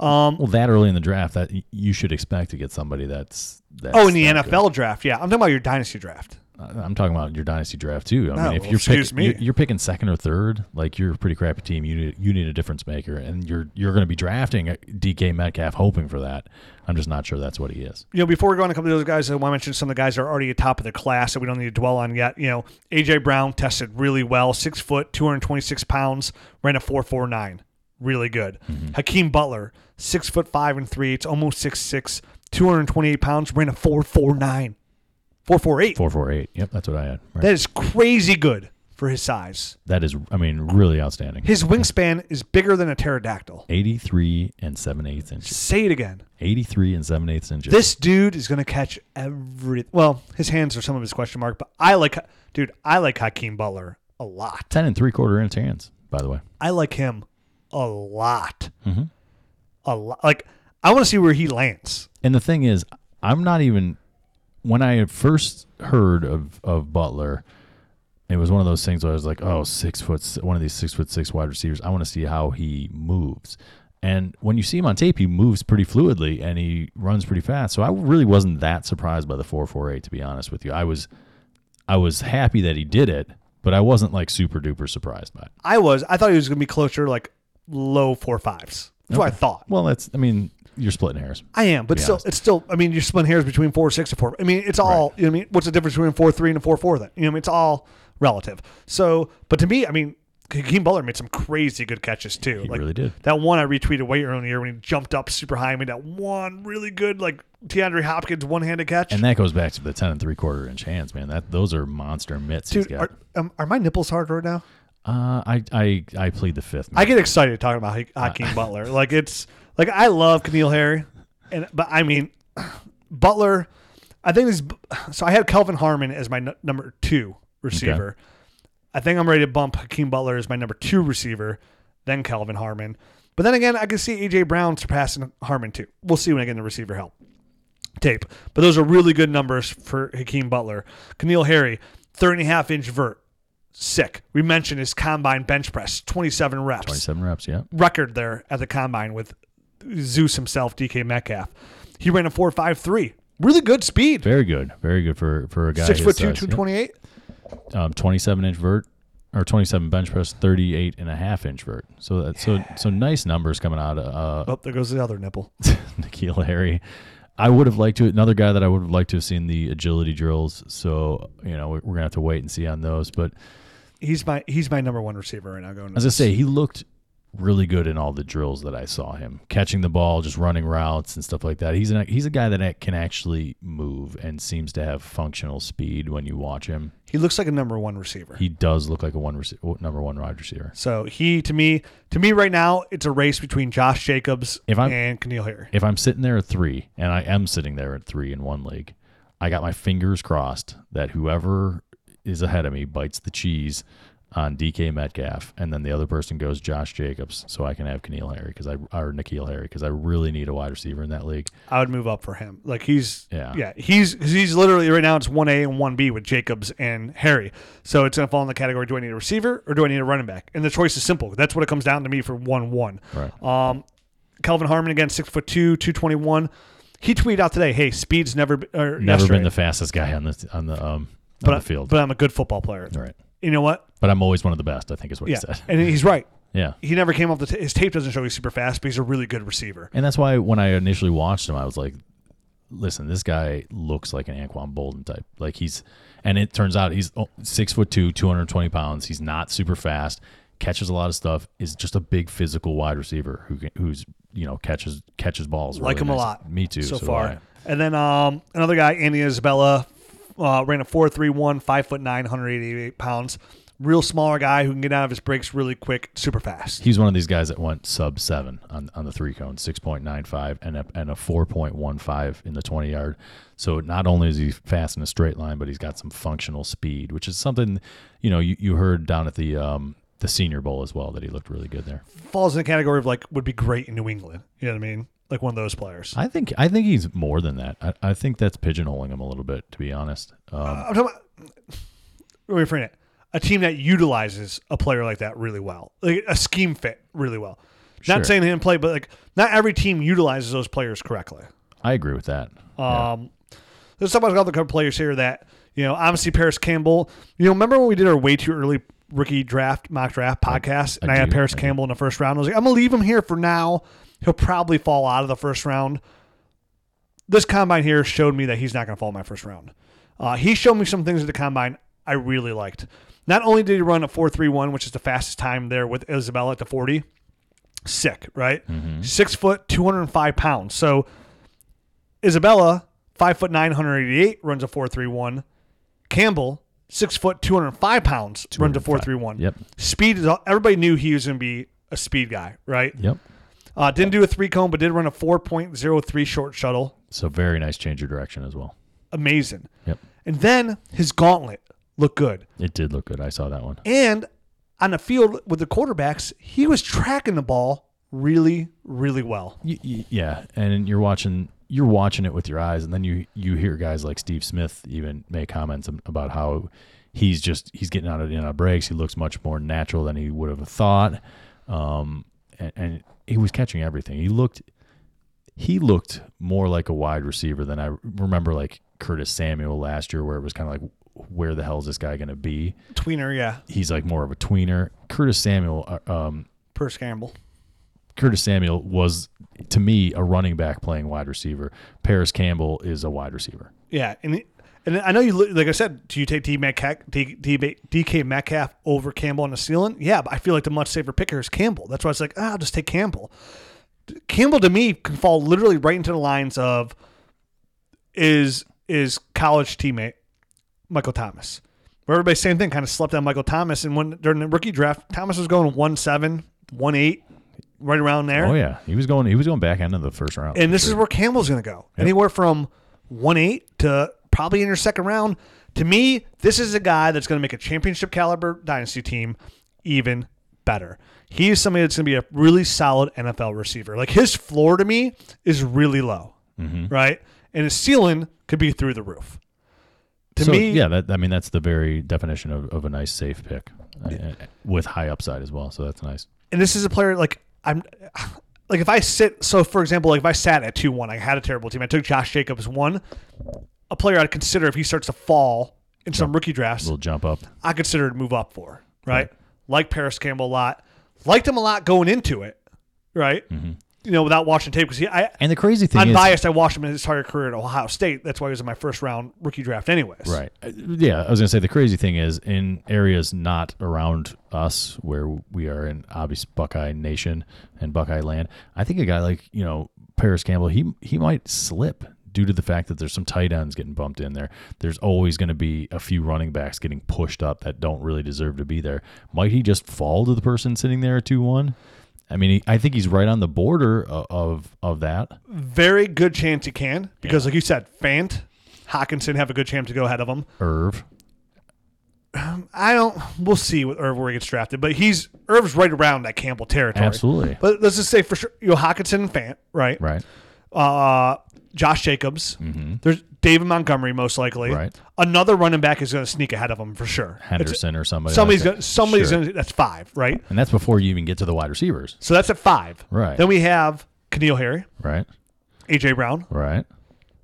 Um, Well, that early in the draft, that you should expect to get somebody that's. that's oh, in the NFL draft, yeah. I'm talking about your dynasty draft. I'm talking about your dynasty draft too. I No, mean, if well, you're excuse me. you're, picking second or third, like you're a pretty crappy team. You need you need a difference maker, and you're you're going to be drafting uh, DK Metcalf, hoping for that. I'm just not sure that's what he is. you know, before we go on a couple of those guys, I want to mention some of the guys that are already at top of the class that we don't need to dwell on yet. You know, AJ Brown tested really well, six foot, 226 pounds, ran a 449. Really good. Mm-hmm. Hakeem Butler, six foot five and three, it's almost six six, 228 pounds, ran a 449. 448. Four four eight. Yep, that's what I had. Right. That is crazy good for his size. that is, I mean, really outstanding. His wingspan is bigger than a pterodactyl. 83 and seven eighths inches. Say it again. 83 and seven eighths inches. This dude is going to catch every. Well, his hands are some of his question mark, but I like, dude, I like Hakeem Butler a lot. 10 and three quarter inch hands, by the way. I like him a lot. Mhm. A lot. Like, I want to see where he lands. And the thing is, I'm not even when I first heard of of Butler. It was one of those things where I was like, "Oh, six foot, one of these six foot six wide receivers. I want to see how he moves." And when you see him on tape, he moves pretty fluidly and he runs pretty fast. So I really wasn't that surprised by the four four eight. To be honest with you, I was, I was happy that he did it, but I wasn't like super duper surprised by it. I was. I thought he was going to be closer, like low four fives. That's what I thought. Well, that's. I mean, you're splitting hairs. I am, but still, honest. it's still. I mean, you're splitting hairs between four six and four. I mean, it's all. You know I mean? What's the difference between four three and a four four? Then you know, what I mean, it's all relative. So, but to me, I mean, Hakeem Butler made some crazy good catches too. He like really did. that one I retweeted way earlier when he jumped up super high and made that one really good like DeAndre Hopkins one handed catch. And that goes back to the ten and three quarter inch hands, man. That those are monster mitts Dude, he's got. are, um, are my nipples hard right now? Uh, I I I plead the fifth. I get excited talking about Ha- Hakeem Butler. Like it's like I love N'Keal Harry, and but I mean Butler. I think this. So I had Kelvin Harmon as my n- number two receiver. I think I'm ready to bump Hakeem Butler as my number two receiver, then Kelvin Harmon. But then again, I can see AJ Brown surpassing Harmon too. We'll see when I get in the receiver help tape. But those are really good numbers for Hakeem Butler. N'Keal Harry, 30 and a half inch vert. Sick. We mentioned his combine bench press, 27 reps. 27 reps, yeah. Record there at the combine with Zeus himself, DK Metcalf. He ran a 4.53. Really good speed. Very good. Very good for, for a guy Six foot two, two twenty eight. um, 27 inch vert or 27 bench press 38 and a half inch vert so that so so nice numbers coming out of uh Oh, there goes the other nipple. N'Keal Harry I would have liked to another guy that I would have liked to have seen the agility drills so you know we're gonna have to wait and see on those but He's my he's my number one receiver right now. Going. as I say he looked really good in all the drills that I saw him catching the ball just running routes and stuff like that he's an, he's a guy that can actually move and seems to have functional speed when you watch him he looks like a number one receiver. he does look like a one rece- number one wide receiver so he to me to me right now it's a race between Josh Jacobs If I'm- and N'Keal Harry. if I'm sitting there at three, and I am sitting there at three in one league, I got my fingers crossed that whoever is ahead of me bites the cheese on DK Metcalf, and then the other person goes Josh Jacobs, so I can have N'Keal Harry because I or N'Keal Harry because I really need a wide receiver in that league. I would move up for him. Like he's Yeah. yeah he's he's literally right now it's one A and one B with Jacobs and Harry. So it's gonna fall in the category: Do I need a receiver or do I need a running back? And the choice is simple. That's what it comes down to me for one one. Right. Um, Kelvin Harmon again, six foot two, two twenty one. He tweeted out today, "Hey, speed's never or Never yesterday, been the fastest guy on the on the um but, on I- the field. but I'm a good football player. right. You know what? But I'm always one of the best. I think is what Yeah, he said. and he's right. Yeah. He never came off the t- his tape doesn't show he's super fast, but he's a really good receiver. And that's why when I initially watched him, I was like, listen, this guy looks like an Anquan Boldin type. Like he's, and it turns out he's oh, six foot two, 220 pounds. He's not super fast, catches a lot of stuff, is just a big physical wide receiver who can, who's, you know, catches, catches balls. like really him a lot. Me too. so do far. I. And then um, another guy, Andy Isabella, uh, ran a four three one, five foot nine, 188 pounds. Real smaller guy who can get out of his breaks really quick, super fast. He's one of these guys that went sub seven on, on the three cone, six point nine five, and a and a four point one five in the twenty yard. So not only is he fast in a straight line, but he's got some functional speed, which is something you know you, you heard down at the um, the Senior Bowl as well that he looked really good there. Falls in the category of like would be great in New England. You know what I mean? Like one of those players. I think I think he's more than that. I, I think that's pigeonholing him a little bit, to be honest. Um, I'm talking about. Reframe it. A team that utilizes a player like that really well, like a scheme fit really well. Sure. Not saying they didn't play, but like not every team utilizes those players correctly. I agree with that. Yeah. Um, There's some other couple players here that you know. Obviously, Parris Campbell. You know, remember when we did our way too early rookie draft mock draft podcast, and I, I had Parris I. Campbell in the first round. I was like, I'm gonna leave him here for now. He'll probably fall out of the first round. This combine here showed me that he's not gonna fall in my first round. Uh, he showed me some things at the combine I really liked. Not only did he run a 4.31, which is the fastest time there with Isabella at the 40, sick, right? Six foot, 205 pounds. So Isabella, five foot 988, runs a 4.31. Campbell, six foot, 205 pounds, runs a 4.31. Yep. Speed is all, everybody knew he was going to be a speed guy, right? Yep. Uh, didn't do a three cone, but did run a 4.03 short shuttle. So very nice change of direction as well. Amazing. Yep. And then his gauntlet looked good. It did look good. I saw that one. And on the field with the quarterbacks, he was tracking the ball really, really well. Y- y- yeah, and you're watching you're watching it with your eyes, and then you you hear guys like Steve Smith even make comments about how he's just he's getting out of the out breaks. He looks much more natural than he would have thought, um, and, and he was catching everything. He looked he looked more like a wide receiver than I remember like Curtis Samuel last year, where it was kind of like where the hell is this guy going to be? Tweener, yeah. He's like more of a tweener. Curtis Samuel, uh, um, Purse Campbell. Curtis Samuel was to me a running back playing wide receiver. Parris Campbell is a wide receiver. Yeah, and and I know you like I said. Do you take D Metcalf, D, D, DK Metcalf over Campbell on the ceiling? Yeah, but I feel like the much safer picker is Campbell. That's why it's like ah, I'll just take Campbell. Campbell to me can fall literally right into the lines of is is college teammate Michael Thomas. Where everybody same thing, kind of slept on Michael Thomas, and when during the rookie draft, Thomas was going one seven, one eight, right around there. Oh yeah, he was going. He was going back end of the first round. And this is where Campbell's going to go. Anywhere from one eight to probably in your second round. To me, this is a guy that's going to make a championship caliber dynasty team even better. He is somebody that's going to be a really solid NFL receiver. Like his floor to me is really low, Mm-hmm. right? And his ceiling could be through the roof. To so, me, yeah, that I mean that's the very definition of, of a nice safe pick uh, with high upside as well. So that's nice. and this is a player like I'm like if I sit so for example like if I sat at two one I had a terrible team I took Josh Jacobs one a player I'd consider if he starts to fall in some rookie drafts Little jump up. I consider to move up for right like Parris Campbell a lot liked him a lot going into it right you know without watching tape because I And the crazy thing is, unbiased I watched him in his entire career at Ohio State that's why he was in my first round rookie draft anyways Right. Uh, Yeah, I was going to say the crazy thing is in areas not around us where we are in obvious Buckeye Nation and Buckeye land, I think a guy like, you know, Parris Campbell, he he might slip due to the fact that there's some tight ends getting bumped in there. There's always going to be a few running backs getting pushed up that don't really deserve to be there. Might he just fall to the person sitting there at 2-1? I mean, he, I think he's right on the border of of, of that. very good chance he can because like you said Fant Hockenson have a good chance to go ahead of him Irv. I don't. We'll see what Irv where he gets drafted, but he's Irv's right around that Campbell territory. Absolutely. But let's just say for sure, you know, Hockenson and Fant, right? Right. Uh, Josh Jacobs. There's David Montgomery, most likely. Right. Another running back is going to sneak ahead of him for sure. It's- Henderson or somebody. somebody's like going. that. Somebody's Sure. going. to That's five, right? And that's before you even get to the wide receivers. So that's at five. Right. Then we have N'Keal Harry, Right. AJ Brown, Right.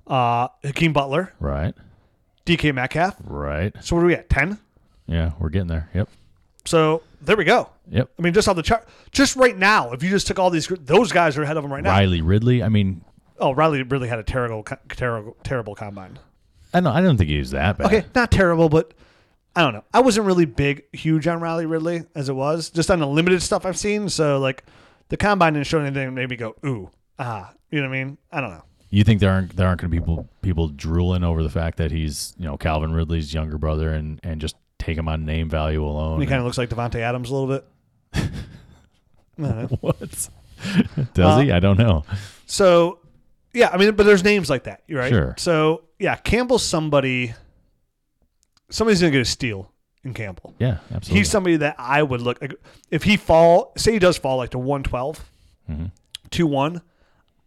uh, Hakeem Butler, Right. DK Metcalf. Right. So what are we at? Ten. Yeah, we're getting there. Yep. So there we go. Yep. I mean, just on the chart, just right now, if you just took all these, those guys are ahead of them right now. Riley Ridley. I mean, Oh, Riley really had a terrible, terrible, terrible combine. I don't. I don't think he was that bad. Okay, not terrible, but I don't know. I wasn't really big, huge on Riley Ridley as it was, just on the limited stuff I've seen. So like, the combine didn't show anything that made me go ooh ah. You know what I mean? I don't know. You think there aren't there aren't going to be people people drooling over the fact that he's you know Calvin Ridley's younger brother and and just take him on name value alone? He kind of looks like Davante Adams a little bit. I don't know. what? Does Uh, he? I don't know. So, yeah, I mean, but there's names like that, right? Sure. So, yeah, Campbell's somebody. Somebody's gonna get a steal in Campbell. Yeah, absolutely. He's somebody that I would look like if he fall. Say he does fall like to 112, Mm-hmm. 2 1.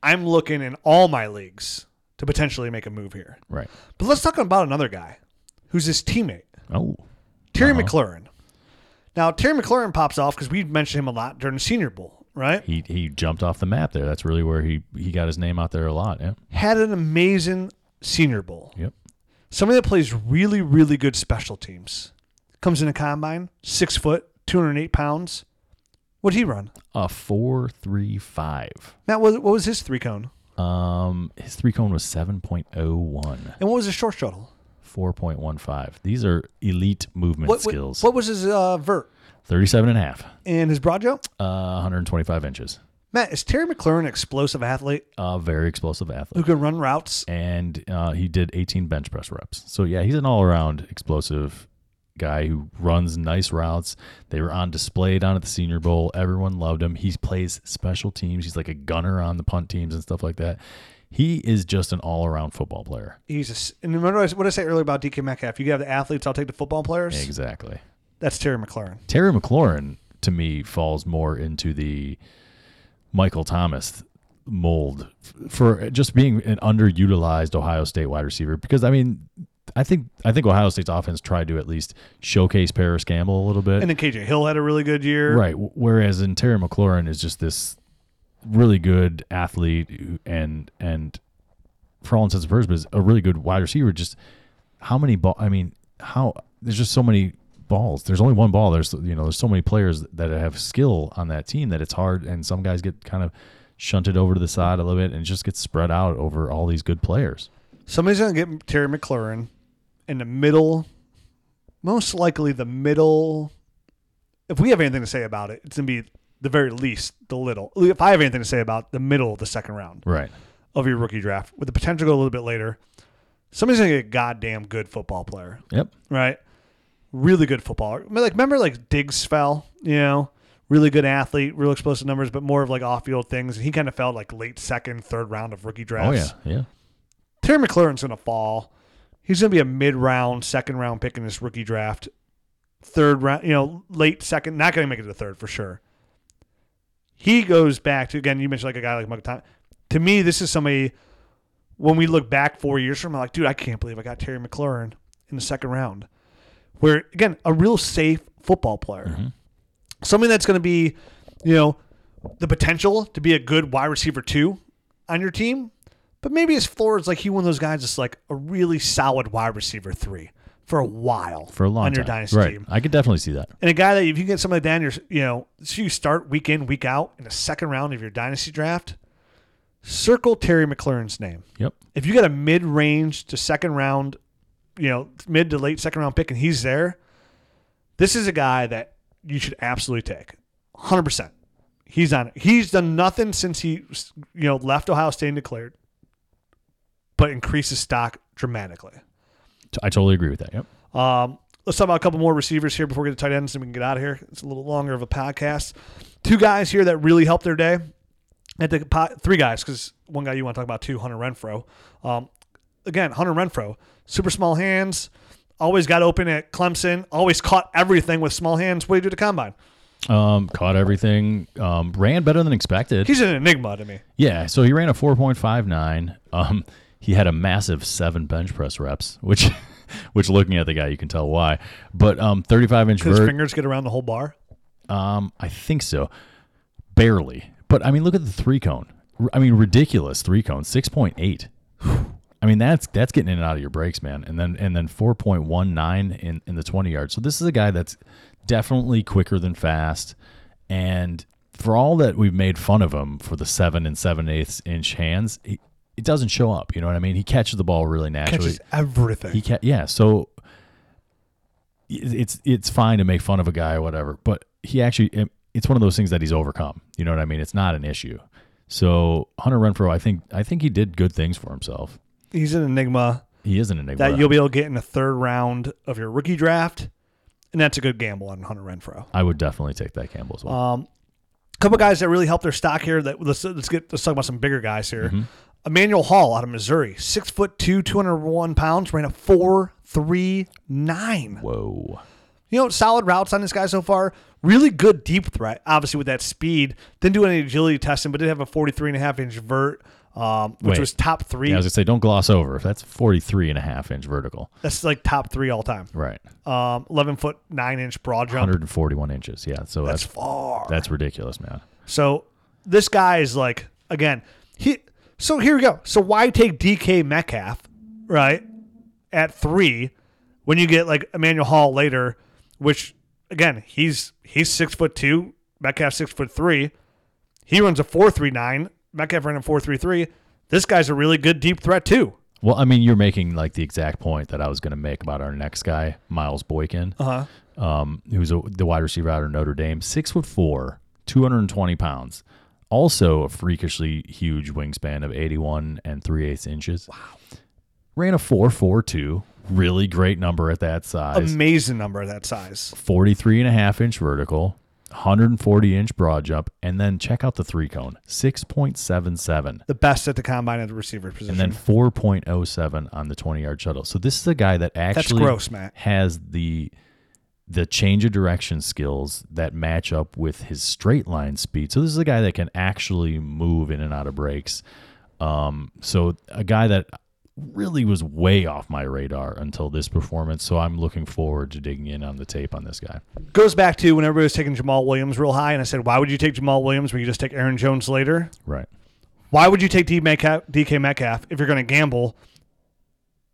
I'm looking in all my leagues to potentially make a move here. right. But let's talk about another guy who's his teammate, Oh, Terry Uh-huh. McLaurin. Now, Terry McLaurin pops off because we mentioned him a lot during the Senior Bowl, right? he he jumped off the map there. That's really where he he got his name out there a lot. Yeah. Had an amazing Senior Bowl. Yep. Somebody that plays really, really good special teams. Comes in a combine, six foot, 208 pounds. What'd he run? A four three five. Matt, what, what was his three cone? Um, his three cone was seven point oh one. And what was his short shuttle? 4.15. These are elite movement What, what, skills. what was his uh, vert 37 and a half. and his broad jump? Uh, 125 inches. Matt, is Terry McLaurin an explosive athlete A very explosive athlete. who can run routes? And uh, he did 18 bench press reps. So, yeah, he's an all around explosive guy who runs nice routes. They were on display down at the Senior Bowl. Everyone loved him. He plays special teams. He's like a gunner on the punt teams and stuff like that. He is just an all around football player. He's a, and remember what I- what I said earlier about DK Metcalf? You have the athletes, I'll take the football players. Exactly. That's Terry McLaurin. Terry McLaurin to me falls more into the Michael Thomas mold for just being an underutilized Ohio State wide receiver because I mean I think I think Ohio State's offense tried to at least showcase Parris Campbell a little bit. And then KJ Hill had a really good year. Right. Whereas in Terry McLaurin is just this really good athlete and and for all intents and purposes, a really good wide receiver. Just how many ball? I mean, how there's just so many balls. There's only one ball. There's you know there's so many players that have skill on that team that it's hard, and some guys get kind of shunted over to the side a little bit, and it just gets spread out over all these good players. Somebody's going to get Terry McLaurin in the middle, most likely the middle. If we have anything to say about it, it's going to be the very least the little. If I have anything to say about the middle of the second round Right. of your rookie draft, with the potential to go a little bit later, somebody's going to get a goddamn good football player, Yep. right? Really good footballer. I mean, Like remember like Diggs fell, you know, really good athlete, real explosive numbers, but more of like off field things. And he kind of fell like late second, third round of rookie drafts. Oh yeah. Yeah. Terry McLaurin's to fall He's going to be a mid round, second round pick in this rookie draft. Third round, you know, late second, not going to make it to the third for sure. He goes back to, again, you mentioned like a guy like Mike Tom. To me, this is somebody, when we look back four years from now, like, dude, I can't believe I got Terry McLaurin in the second round. Where, again, a real safe football player. Mm-hmm. Something that's going to be, you know, the potential to be a good wide receiver two on your team, but maybe his floor is like he one of those guys that's like a really solid wide receiver three for a while For a long on time. your dynasty right. team. I could definitely see that. And a guy that if you get somebody down your, you know, so you start week in, week out in the second round of your dynasty draft, circle Terry McLaurin's name. Yep. If you got a mid range to second round, you know, mid to late second round pick and he's there, this is a guy that you should absolutely take. 100%. He's on it. He's done nothing since he, you know, left Ohio State and declared, but increases stock dramatically. I totally agree with that. Yep. Um, let's talk about a couple more receivers here before we get to tight ends and we can get out of here. It's a little longer of a podcast. Two guys here that really helped their day. At the three guys because one guy you want to talk about too, Hunter Renfrow. Um, again, Hunter Renfrow, super small hands, always got open at Clemson, always caught everything with small hands. What do you do to combine? Um, caught everything. Um, ran better than expected. He's an enigma to me. Yeah, so he ran a 4.59. Um, he had a massive seven bench press reps, which, which looking at the guy, you can tell why. But um, 35 inch His fingers get around the whole bar. Um, I think so, barely. But I mean, look at the three cone. R- I mean, ridiculous three cone, 6.8. I mean, that's that's getting in and out of your breaks, man. And then and then 4.19 in in the 20 yards. So this is a guy that's definitely quicker than fast. And for all that we've made fun of him for the seven and seven eighths inch hands, he, it doesn't show up. You know what I mean? He catches the ball really naturally. Catches everything. He ca- yeah. So it's it's fine to make fun of a guy or whatever, but he actually it's one of those things that he's overcome. You know what I mean? It's not an issue. So Hunter Renfrow, I think I think he did good things for himself. He's an enigma. He is an enigma. that you'll be able to get in the third round of your rookie draft, and that's a good gamble on Hunter Renfrow. I would definitely take that gamble as well. Um, a couple guys that really helped their stock here. That let's let's get let's talk about some bigger guys here. Mm-hmm. Emmanuel Hall out of Missouri, six foot two, two hundred one pounds, ran a four three nine. Whoa. You know, solid routes on this guy so far. Really good deep threat, obviously with that speed. Didn't do any agility testing, but did have a 43 and a half inch vert, um, which Wait. was top three. Yeah, I was gonna say don't gloss over. That's 43 and a half inch vertical. That's like top three all time. Right. Um, 11 foot nine inch broad jump. 141 inches. Yeah. So That's that's far. that's ridiculous, man. So this guy is like again he. So here we go. So why take DK Metcalf right at three when you get like Emmanuel Hall later, which again he's he's six foot two, Metcalf six foot three. He runs a four three nine. Metcalf ran a four three three. This guy's a really good deep threat too. Well, I mean, you're making like the exact point that I was going to make about our next guy, Miles Boykin. Uh huh. um, who's a, the wide receiver out of Notre Dame, six foot four, 220 pounds. Also a freakishly huge wingspan of 81 and 3 eighths inches. Wow. Ran a 4.42, really great number at that size. Amazing number at that size. 43 and a half inch vertical, 140 inch broad jump, and then check out the three cone, 6.77 The best at the combine at the receiver position. and then 4.07 on the 20 yard shuttle. So this is a guy that actually gross, has the the change of direction skills that match up with his straight line speed. So this is a guy that can actually move in and out of breaks. Um, so a guy that really was way off my radar until this performance. So I'm looking forward to digging in on the tape on this guy. goes back to when everybody was taking Jamaal Williams real high, and I said, why would you take Jamaal Williams when you just take Aaron Jones later? Right. Why would you take DK Metcalf if you're going to gamble?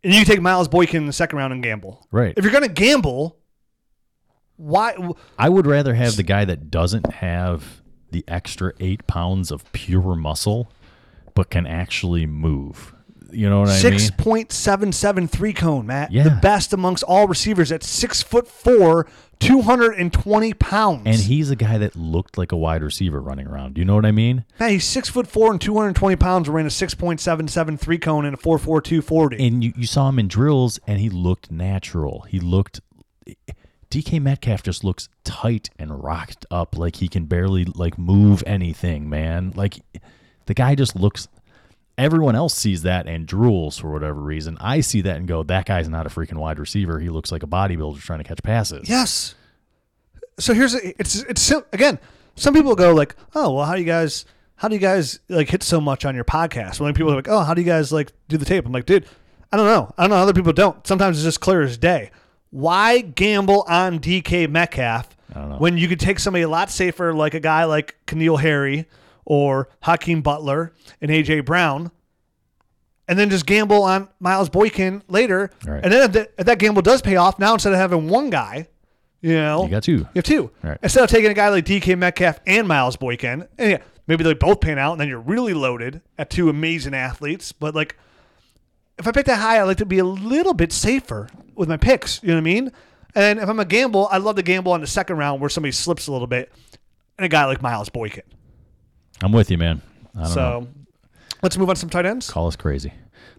And you take Miles Boykin in the second round and gamble. Right. If you're going to gamble, why? I would rather have the guy that doesn't have the extra eight pounds of pure muscle, but can actually move. You know what I mean? Six point seven seven three cone, Matt. Yeah. The best amongst all receivers at six foot four, two hundred and twenty pounds. And he's a guy that looked like a wide receiver running around. Do you know what I mean? Matt, he's six foot four and two hundred and twenty pounds. Ran a six point seven seven three cone and a four four two forty. And you, you saw him in drills, and he looked natural. He looked. DK Metcalf just looks tight and rocked up, like he can barely like move anything, man. Like the guy just looks. Everyone else sees that and drools for whatever reason. I see that and go, that guy's not a freaking wide receiver. He looks like a bodybuilder trying to catch passes. Yes. So here's it's it's again. Some people go like, oh well, how do you guys how do you guys like hit so much on your podcast? When people are like, oh, how do you guys like do the tape? I'm like, dude, I don't know. I don't know. Other people don't. Sometimes it's just clear as day. Why gamble on DK Metcalf when you could take somebody a lot safer, like a guy like N'Keal Harry or Hakeem Butler and AJ Brown, and then just gamble on Miles Boykin later. Right. And then if that, if that gamble does pay off, now instead of having one guy, you know, You got two. you have two. Right. Instead of taking a guy like DK Metcalf and Miles Boykin, and yeah, maybe they both pan out, and then you're really loaded at two amazing athletes. But like, if I pick that high, I like to be a little bit safer with my picks. You know what I mean? And if I'm a gamble, I love to gamble on the second round where somebody slips a little bit, and a guy like Miles Boykin. I'm with you, man. I don't know. So let's move on to some tight ends. Call us crazy.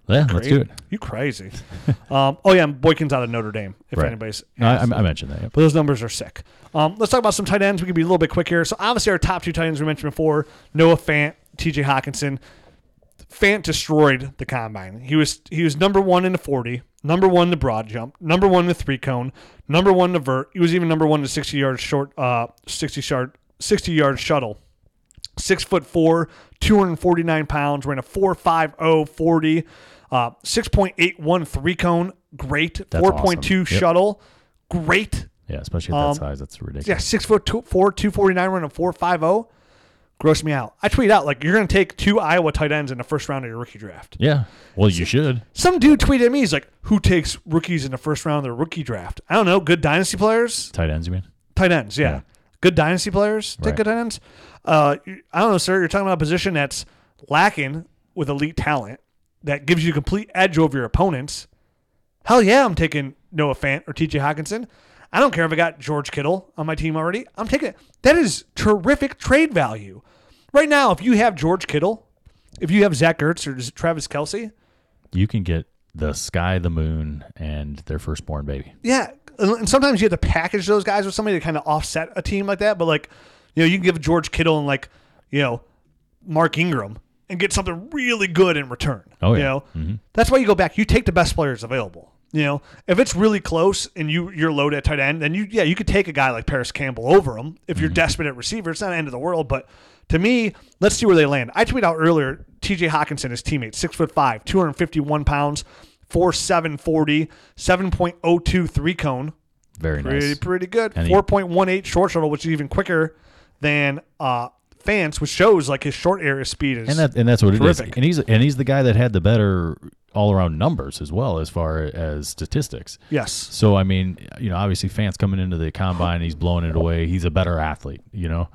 Yeah, let's do it. You crazy? um, oh yeah, Boykin's out of Notre Dame. If Right. anybody's No, I. I mentioned that. Yep. But those numbers are sick. Um, let's talk about some tight ends. We can be a little bit quick here. So obviously our top two tight ends we mentioned before: Noah Fant, T.J. Hockenson. Fant destroyed the combine. He was he was number one in the forty, number one in the broad jump, number one in the three cone, number one in the vert. He was even number one in the sixty yard short, uh, sixty yard sixty yard shuttle. Six foot four, 249 pounds, ran a 4.50 40, uh, 6.81 three cone, great. That's 4.2 awesome. Yep. shuttle, great. Yeah, especially at that Um, size. That's ridiculous. Yeah, six foot two, four, 249, running a 4.50. Gross me out. I tweet out, like, you're going to take two Iowa tight ends in the first round of your rookie draft. Yeah. Well, you should. Some dude tweeted at me, he's like, who takes rookies in the first round of their rookie draft? I don't know. Good dynasty players? Tight ends, you mean? Tight ends, yeah. Yeah. Good dynasty players take Right. good tight ends. Uh, I don't know, sir. You're talking about a position that's lacking with elite talent that gives you a complete edge over your opponents. Hell yeah, I'm taking Noah Fant or TJ Hockenson. I don't care if I got George Kittle on my team already. I'm taking it. That is terrific trade value. Right now, if you have George Kittle, if you have Zach Ertz or Travis Kelce, You can get the sky, the moon, and their firstborn baby. Yeah, and sometimes you have to package those guys with somebody to kind of offset a team like that. But like, you know, you can give George Kittle and like, you know, Mark Ingram and get something really good in return. Oh, You yeah. know, mm-hmm. that's why you go back. You take the best players available. You know, if it's really close and you you're loaded at tight end, then you yeah you could take a guy like Parris Campbell over him if you're mm-hmm. desperate at receiver. It's not the end of the world, but to me, let's see where they land. I tweeted out earlier. T.J. Hockenson, his teammate, six foot five, 251 pounds, four seven forty, 7.02 three cone. Very Pretty nice. pretty good. And he- 4.18 short shuttle, which is even quicker than uh Fant's, which shows like his short area speed is And that and that's what it is. Terrific. And he's and he's the guy that had the better all around numbers as well as far as statistics. yes. So I mean, you know, obviously Fant's coming into the combine, he's blowing it away. He's a better athlete, you know.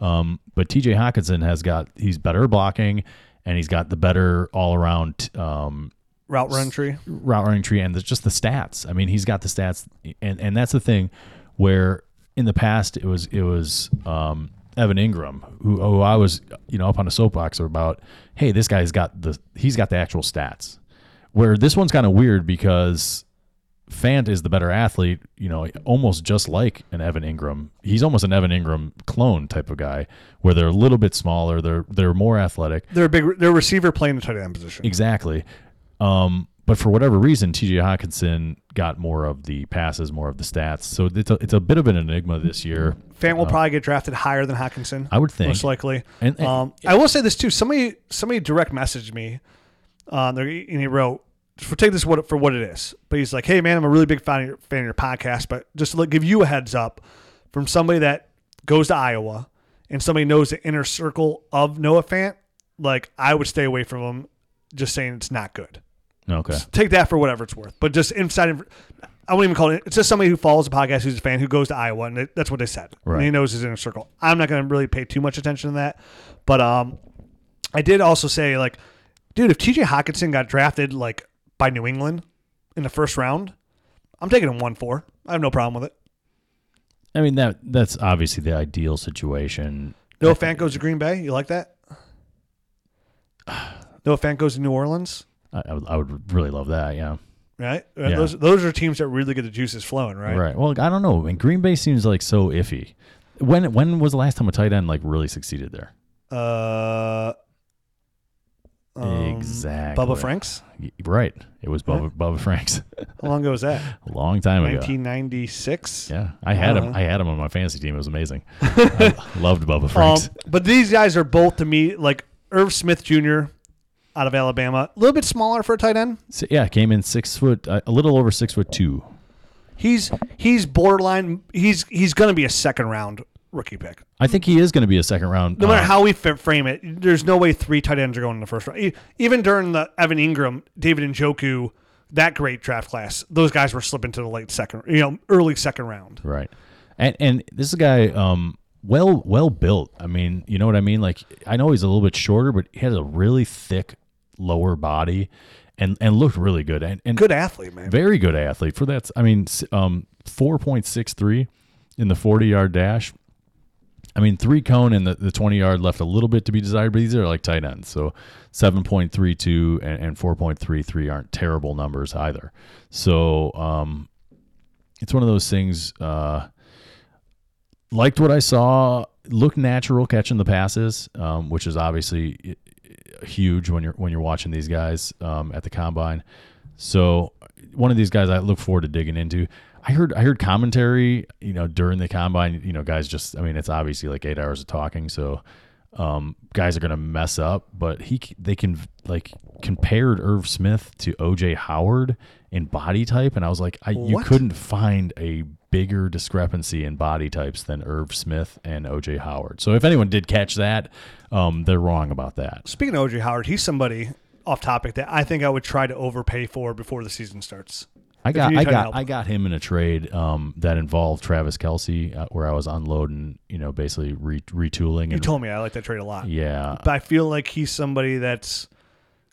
Um, but TJ Hockenson has got he's better blocking and he's got the better all around um, Route run tree. route running tree and the, just the stats. I mean, he's got the stats, and and that's the thing where in the past it was it was um, Evan Engram who, who I was you know up on a soapbox about. Hey, this guy's got the he's got the actual stats. Where this one's kind of weird because Fant is the better athlete, you know, almost just like an Evan Engram. He's almost an Evan Engram clone type of guy, where they're a little bit smaller, they're they're more athletic. They're a big. They're a receiver playing the tight end position. Exactly. Um, but for whatever reason, TJ Hockenson got more of the passes, more of the stats. So it's a, it's a bit of an enigma this year. Fant will probably get drafted higher than Hockenson. I would think. most likely. And- and- um, I will say this too. Somebody somebody direct messaged me, uh, and he wrote, "For take this what for what it is." But he's like, "Hey man, I'm a really big fan of your, fan of your podcast, but just to let- give you a heads up from somebody that goes to Iowa and somebody knows the inner circle of Noah Fant. Like I would stay away from him. Just saying it's not good. Okay. Take that for whatever it's worth. But just inside, I won't even call it. It's just somebody who follows the podcast, who's a fan, who goes to Iowa, and it, that's what they said. And he Right. knows his inner circle. I'm not going to really pay too much attention to that, but um, I did also say like, dude, if T.J. Hockenson got drafted like by New England in the first round, I'm taking him one four. I have no problem with it. I mean that that's obviously the ideal situation. Noah Fant goes to Green Bay. You like that? Noah Fant goes to New Orleans. I, I, would, I would really love that. Yeah. Right, Uh, Yeah. those those are teams that really get the juices flowing, right? Right. Well, I don't know. And Green Bay seems like so iffy. When when was the last time a tight end like really succeeded there? Uh, Um, exactly. Bubba Franks. Right. It was Bubba, Bubba Franks. How long ago was that? a long time ago. 1996. Yeah, I had him. Uh-huh. I had him on my fantasy team. It was amazing. I loved Bubba Um, Franks. but these guys are both to me like Irv Smith Jr. out of Alabama, a little bit smaller for a tight end. So, yeah, came in six foot, uh, a little over six foot two. He's he's borderline. He's he's going to be a second round rookie pick. I think he is going to be a second round. No matter uh, how we frame it, there's no way three tight ends are going in the first round. Even during the Evan Engram, David Njoku, that great draft class, those guys were slipping to the late second, you know, early second round. Right. And and this is a guy um well well built. I mean, you know what I mean? Like I know he's a little bit shorter, but he has a really thick lower body and and looked really good. And and Good athlete, man. very good athlete for that. I mean, um 4.63 in the 40-yard dash. I mean, three cone and the, the 20 yard left a little bit to be desired, but these are like tight ends. So 7.32 and, and 4.33 aren't terrible numbers either. So um, it's one of those things. Uh, liked what I saw. Looked natural catching the passes, um, which is obviously i- huge when you're when you're watching these guys um, at the combine. So one of these guys I look forward to digging into. I heard I heard commentary, you know, during the combine. You know, guys just I mean, it's obviously like eight hours of talking, so um, guys are gonna mess up. But he they can like compared Irv Smith to OJ Howard in body type, and I was like, I, you couldn't find a bigger discrepancy in body types than Irv Smith and OJ Howard. So if anyone did catch that, um, they're wrong about that. Speaking of OJ Howard, he's somebody off topic that I think I would try to overpay for before the season starts. I got I got help I him. got him in a trade um, that involved Travis Kelce, uh, where I was unloading, you know, basically re- retooling. You And, told me I like that trade a lot. yeah, But I feel like he's somebody that's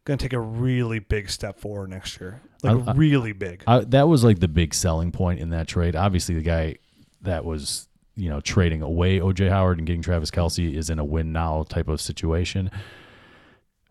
going to take a really big step forward next year. Like I- really big. I, that was like the big selling point in that trade. Obviously, the guy that was you know trading away OJ Howard and getting Travis Kelce is in a win now type of situation.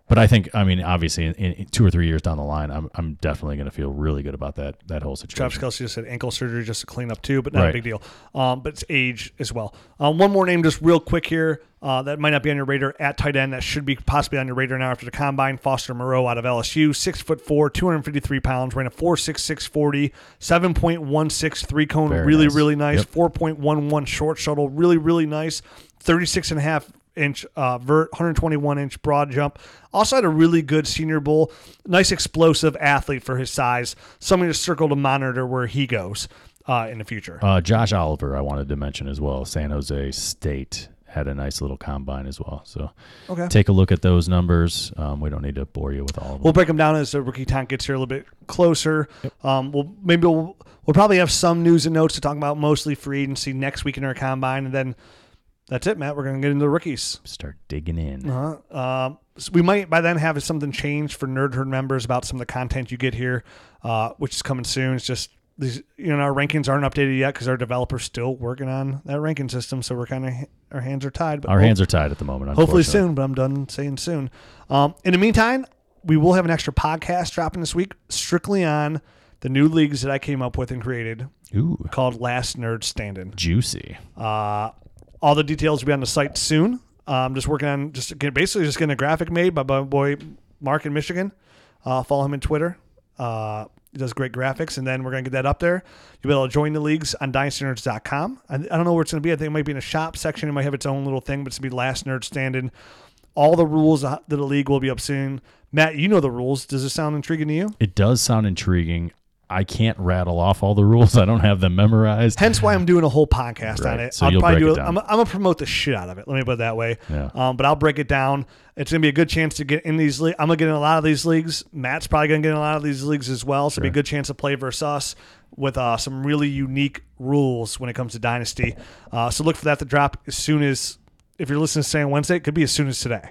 But I think, I mean, obviously, in, in two or three years down the line, I'm I'm definitely going to feel really good about that that whole situation. Travis Kelce just had ankle surgery just to clean up too, but not a big deal. Um, but it's age as well. Um, one more name, just real quick here, uh, that might not be on your radar at tight end. That should be possibly on your radar now after the combine. Foster Moreau out of LSU, six foot four, 253 pounds, ran a four six six forty, 7.16 three cone, Very really nice. really nice. Yep. 4.11 short shuttle, really really nice. 36 and a half inch uh, vert, 121 inch broad jump. Also had a really good Senior Bowl. Nice explosive athlete for his size. Something to circle to monitor where he goes uh, in the future. Uh, Josh Oliver, I wanted to mention as well. San Jose State had a nice little combine as well. So Okay. take a look at those numbers. Um, we don't need to bore you with all of them. We'll break them down as the rookie time gets here a little bit closer. Um, we'll maybe we'll, we'll probably have some news and notes to talk about, mostly free agency next week in our combine, and then that's it, Matt. We're gonna get into the rookies. Start digging in. Uh-huh. Um, so we might by then have something changed for Nerd Herd members about some of the content you get here, uh, which is coming soon. It's just these, you know, our rankings aren't updated yet because our developers still working on that ranking system. So we're kind of our hands are tied. But Our we'll- hands are tied at the moment. hopefully soon. But I'm done saying soon. Um, in the meantime, we will have an extra podcast dropping this week, strictly on the new leagues that I came up with and created Ooh, called Last Nerd Standing. juicy. Uh, all the details will be on the site soon. I'm just working on just basically just getting a graphic made by my boy Mark in Michigan. Uh, follow him on Twitter. Uh, he does great graphics, and then we're gonna get that up there. You'll be able to join the leagues on DynastyNerds.com. I, I don't know where it's gonna be. I think it might be in a shop section. It might have its own little thing, but it's gonna be Last Nerd Standing. All the rules that the league will be up soon. Matt, you know the rules. Does this sound intriguing to you? It does sound intriguing. I can't rattle off all the rules. I don't have them memorized. Hence why I'm doing a whole podcast on it. So I'll probably do it down. I'm, I'm gonna promote the shit out of it. Let me put it that way. Yeah. Um, but I'll break it down. It's gonna be a good chance to get in these. Le- I'm gonna get in a lot of these leagues. Matt's probably gonna get in a lot of these leagues as well. So it'll be a good chance to play versus us with uh, some really unique rules when it comes to Dynasty. Uh, so look for that to drop as soon as. If you're listening to say on Wednesday, it could be as soon as today.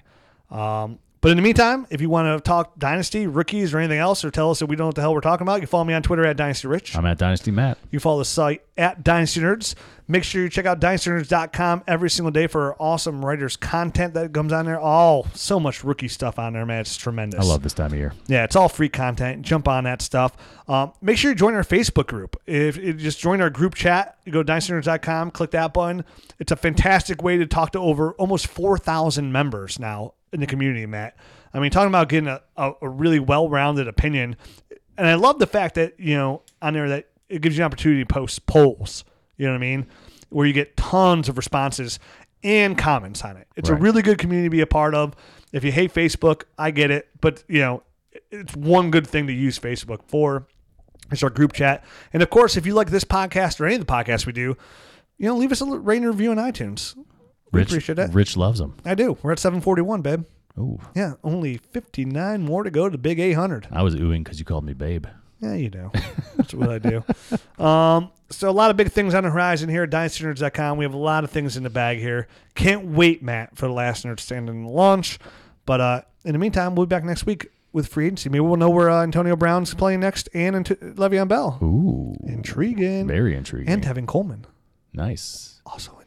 Um, but in the meantime, if you want to talk Dynasty, rookies, or anything else, or tell us that we don't know what the hell we're talking about, you can follow me on Twitter at Dynasty Rich. I'm at Dynasty Matt. You follow the site at Dynasty Nerds. Make sure you check out dynastynerds.com every single day for awesome writers' content that comes on there. All so much rookie stuff on there, man. It's tremendous. I love this time of year. Yeah, it's all free content. Jump on that stuff. Um, make sure you join our Facebook group. If you just join our group chat, you go to dynastynerds.com, click that button. It's a fantastic way to talk to over almost 4,000 members now in the community, Matt. I mean, talking about getting a, a, a really well rounded opinion. And I love the fact that, you know, on there that it gives you an opportunity to post polls. You know what I mean? Where you get tons of responses and comments on it. It's a really good community to be a part of. If you hate Facebook, I get it. But, you know, it's one good thing to use Facebook for. It's our group chat. And of course, if you like this podcast or any of the podcasts we do, you know, leave us a rating review on iTunes. We Rich, appreciate that. Rich loves them. I do. We're at 741, babe. Ooh, Yeah, only 59 more to go to the big 800. I was oohing because you called me babe. Yeah, you do. That's what I do. Um, so a lot of big things on the horizon here at DynastyNerds.com. We have a lot of things in the bag here. Can't wait, Matt, for the last Nerd Standing launch. But uh, in the meantime, we'll be back next week with free agency. Maybe we'll know where uh, Antonio Brown's playing next and Ant- Le'Veon Bell. Ooh, Intriguing. very intriguing. And Tevin Coleman. nice. Also intriguing.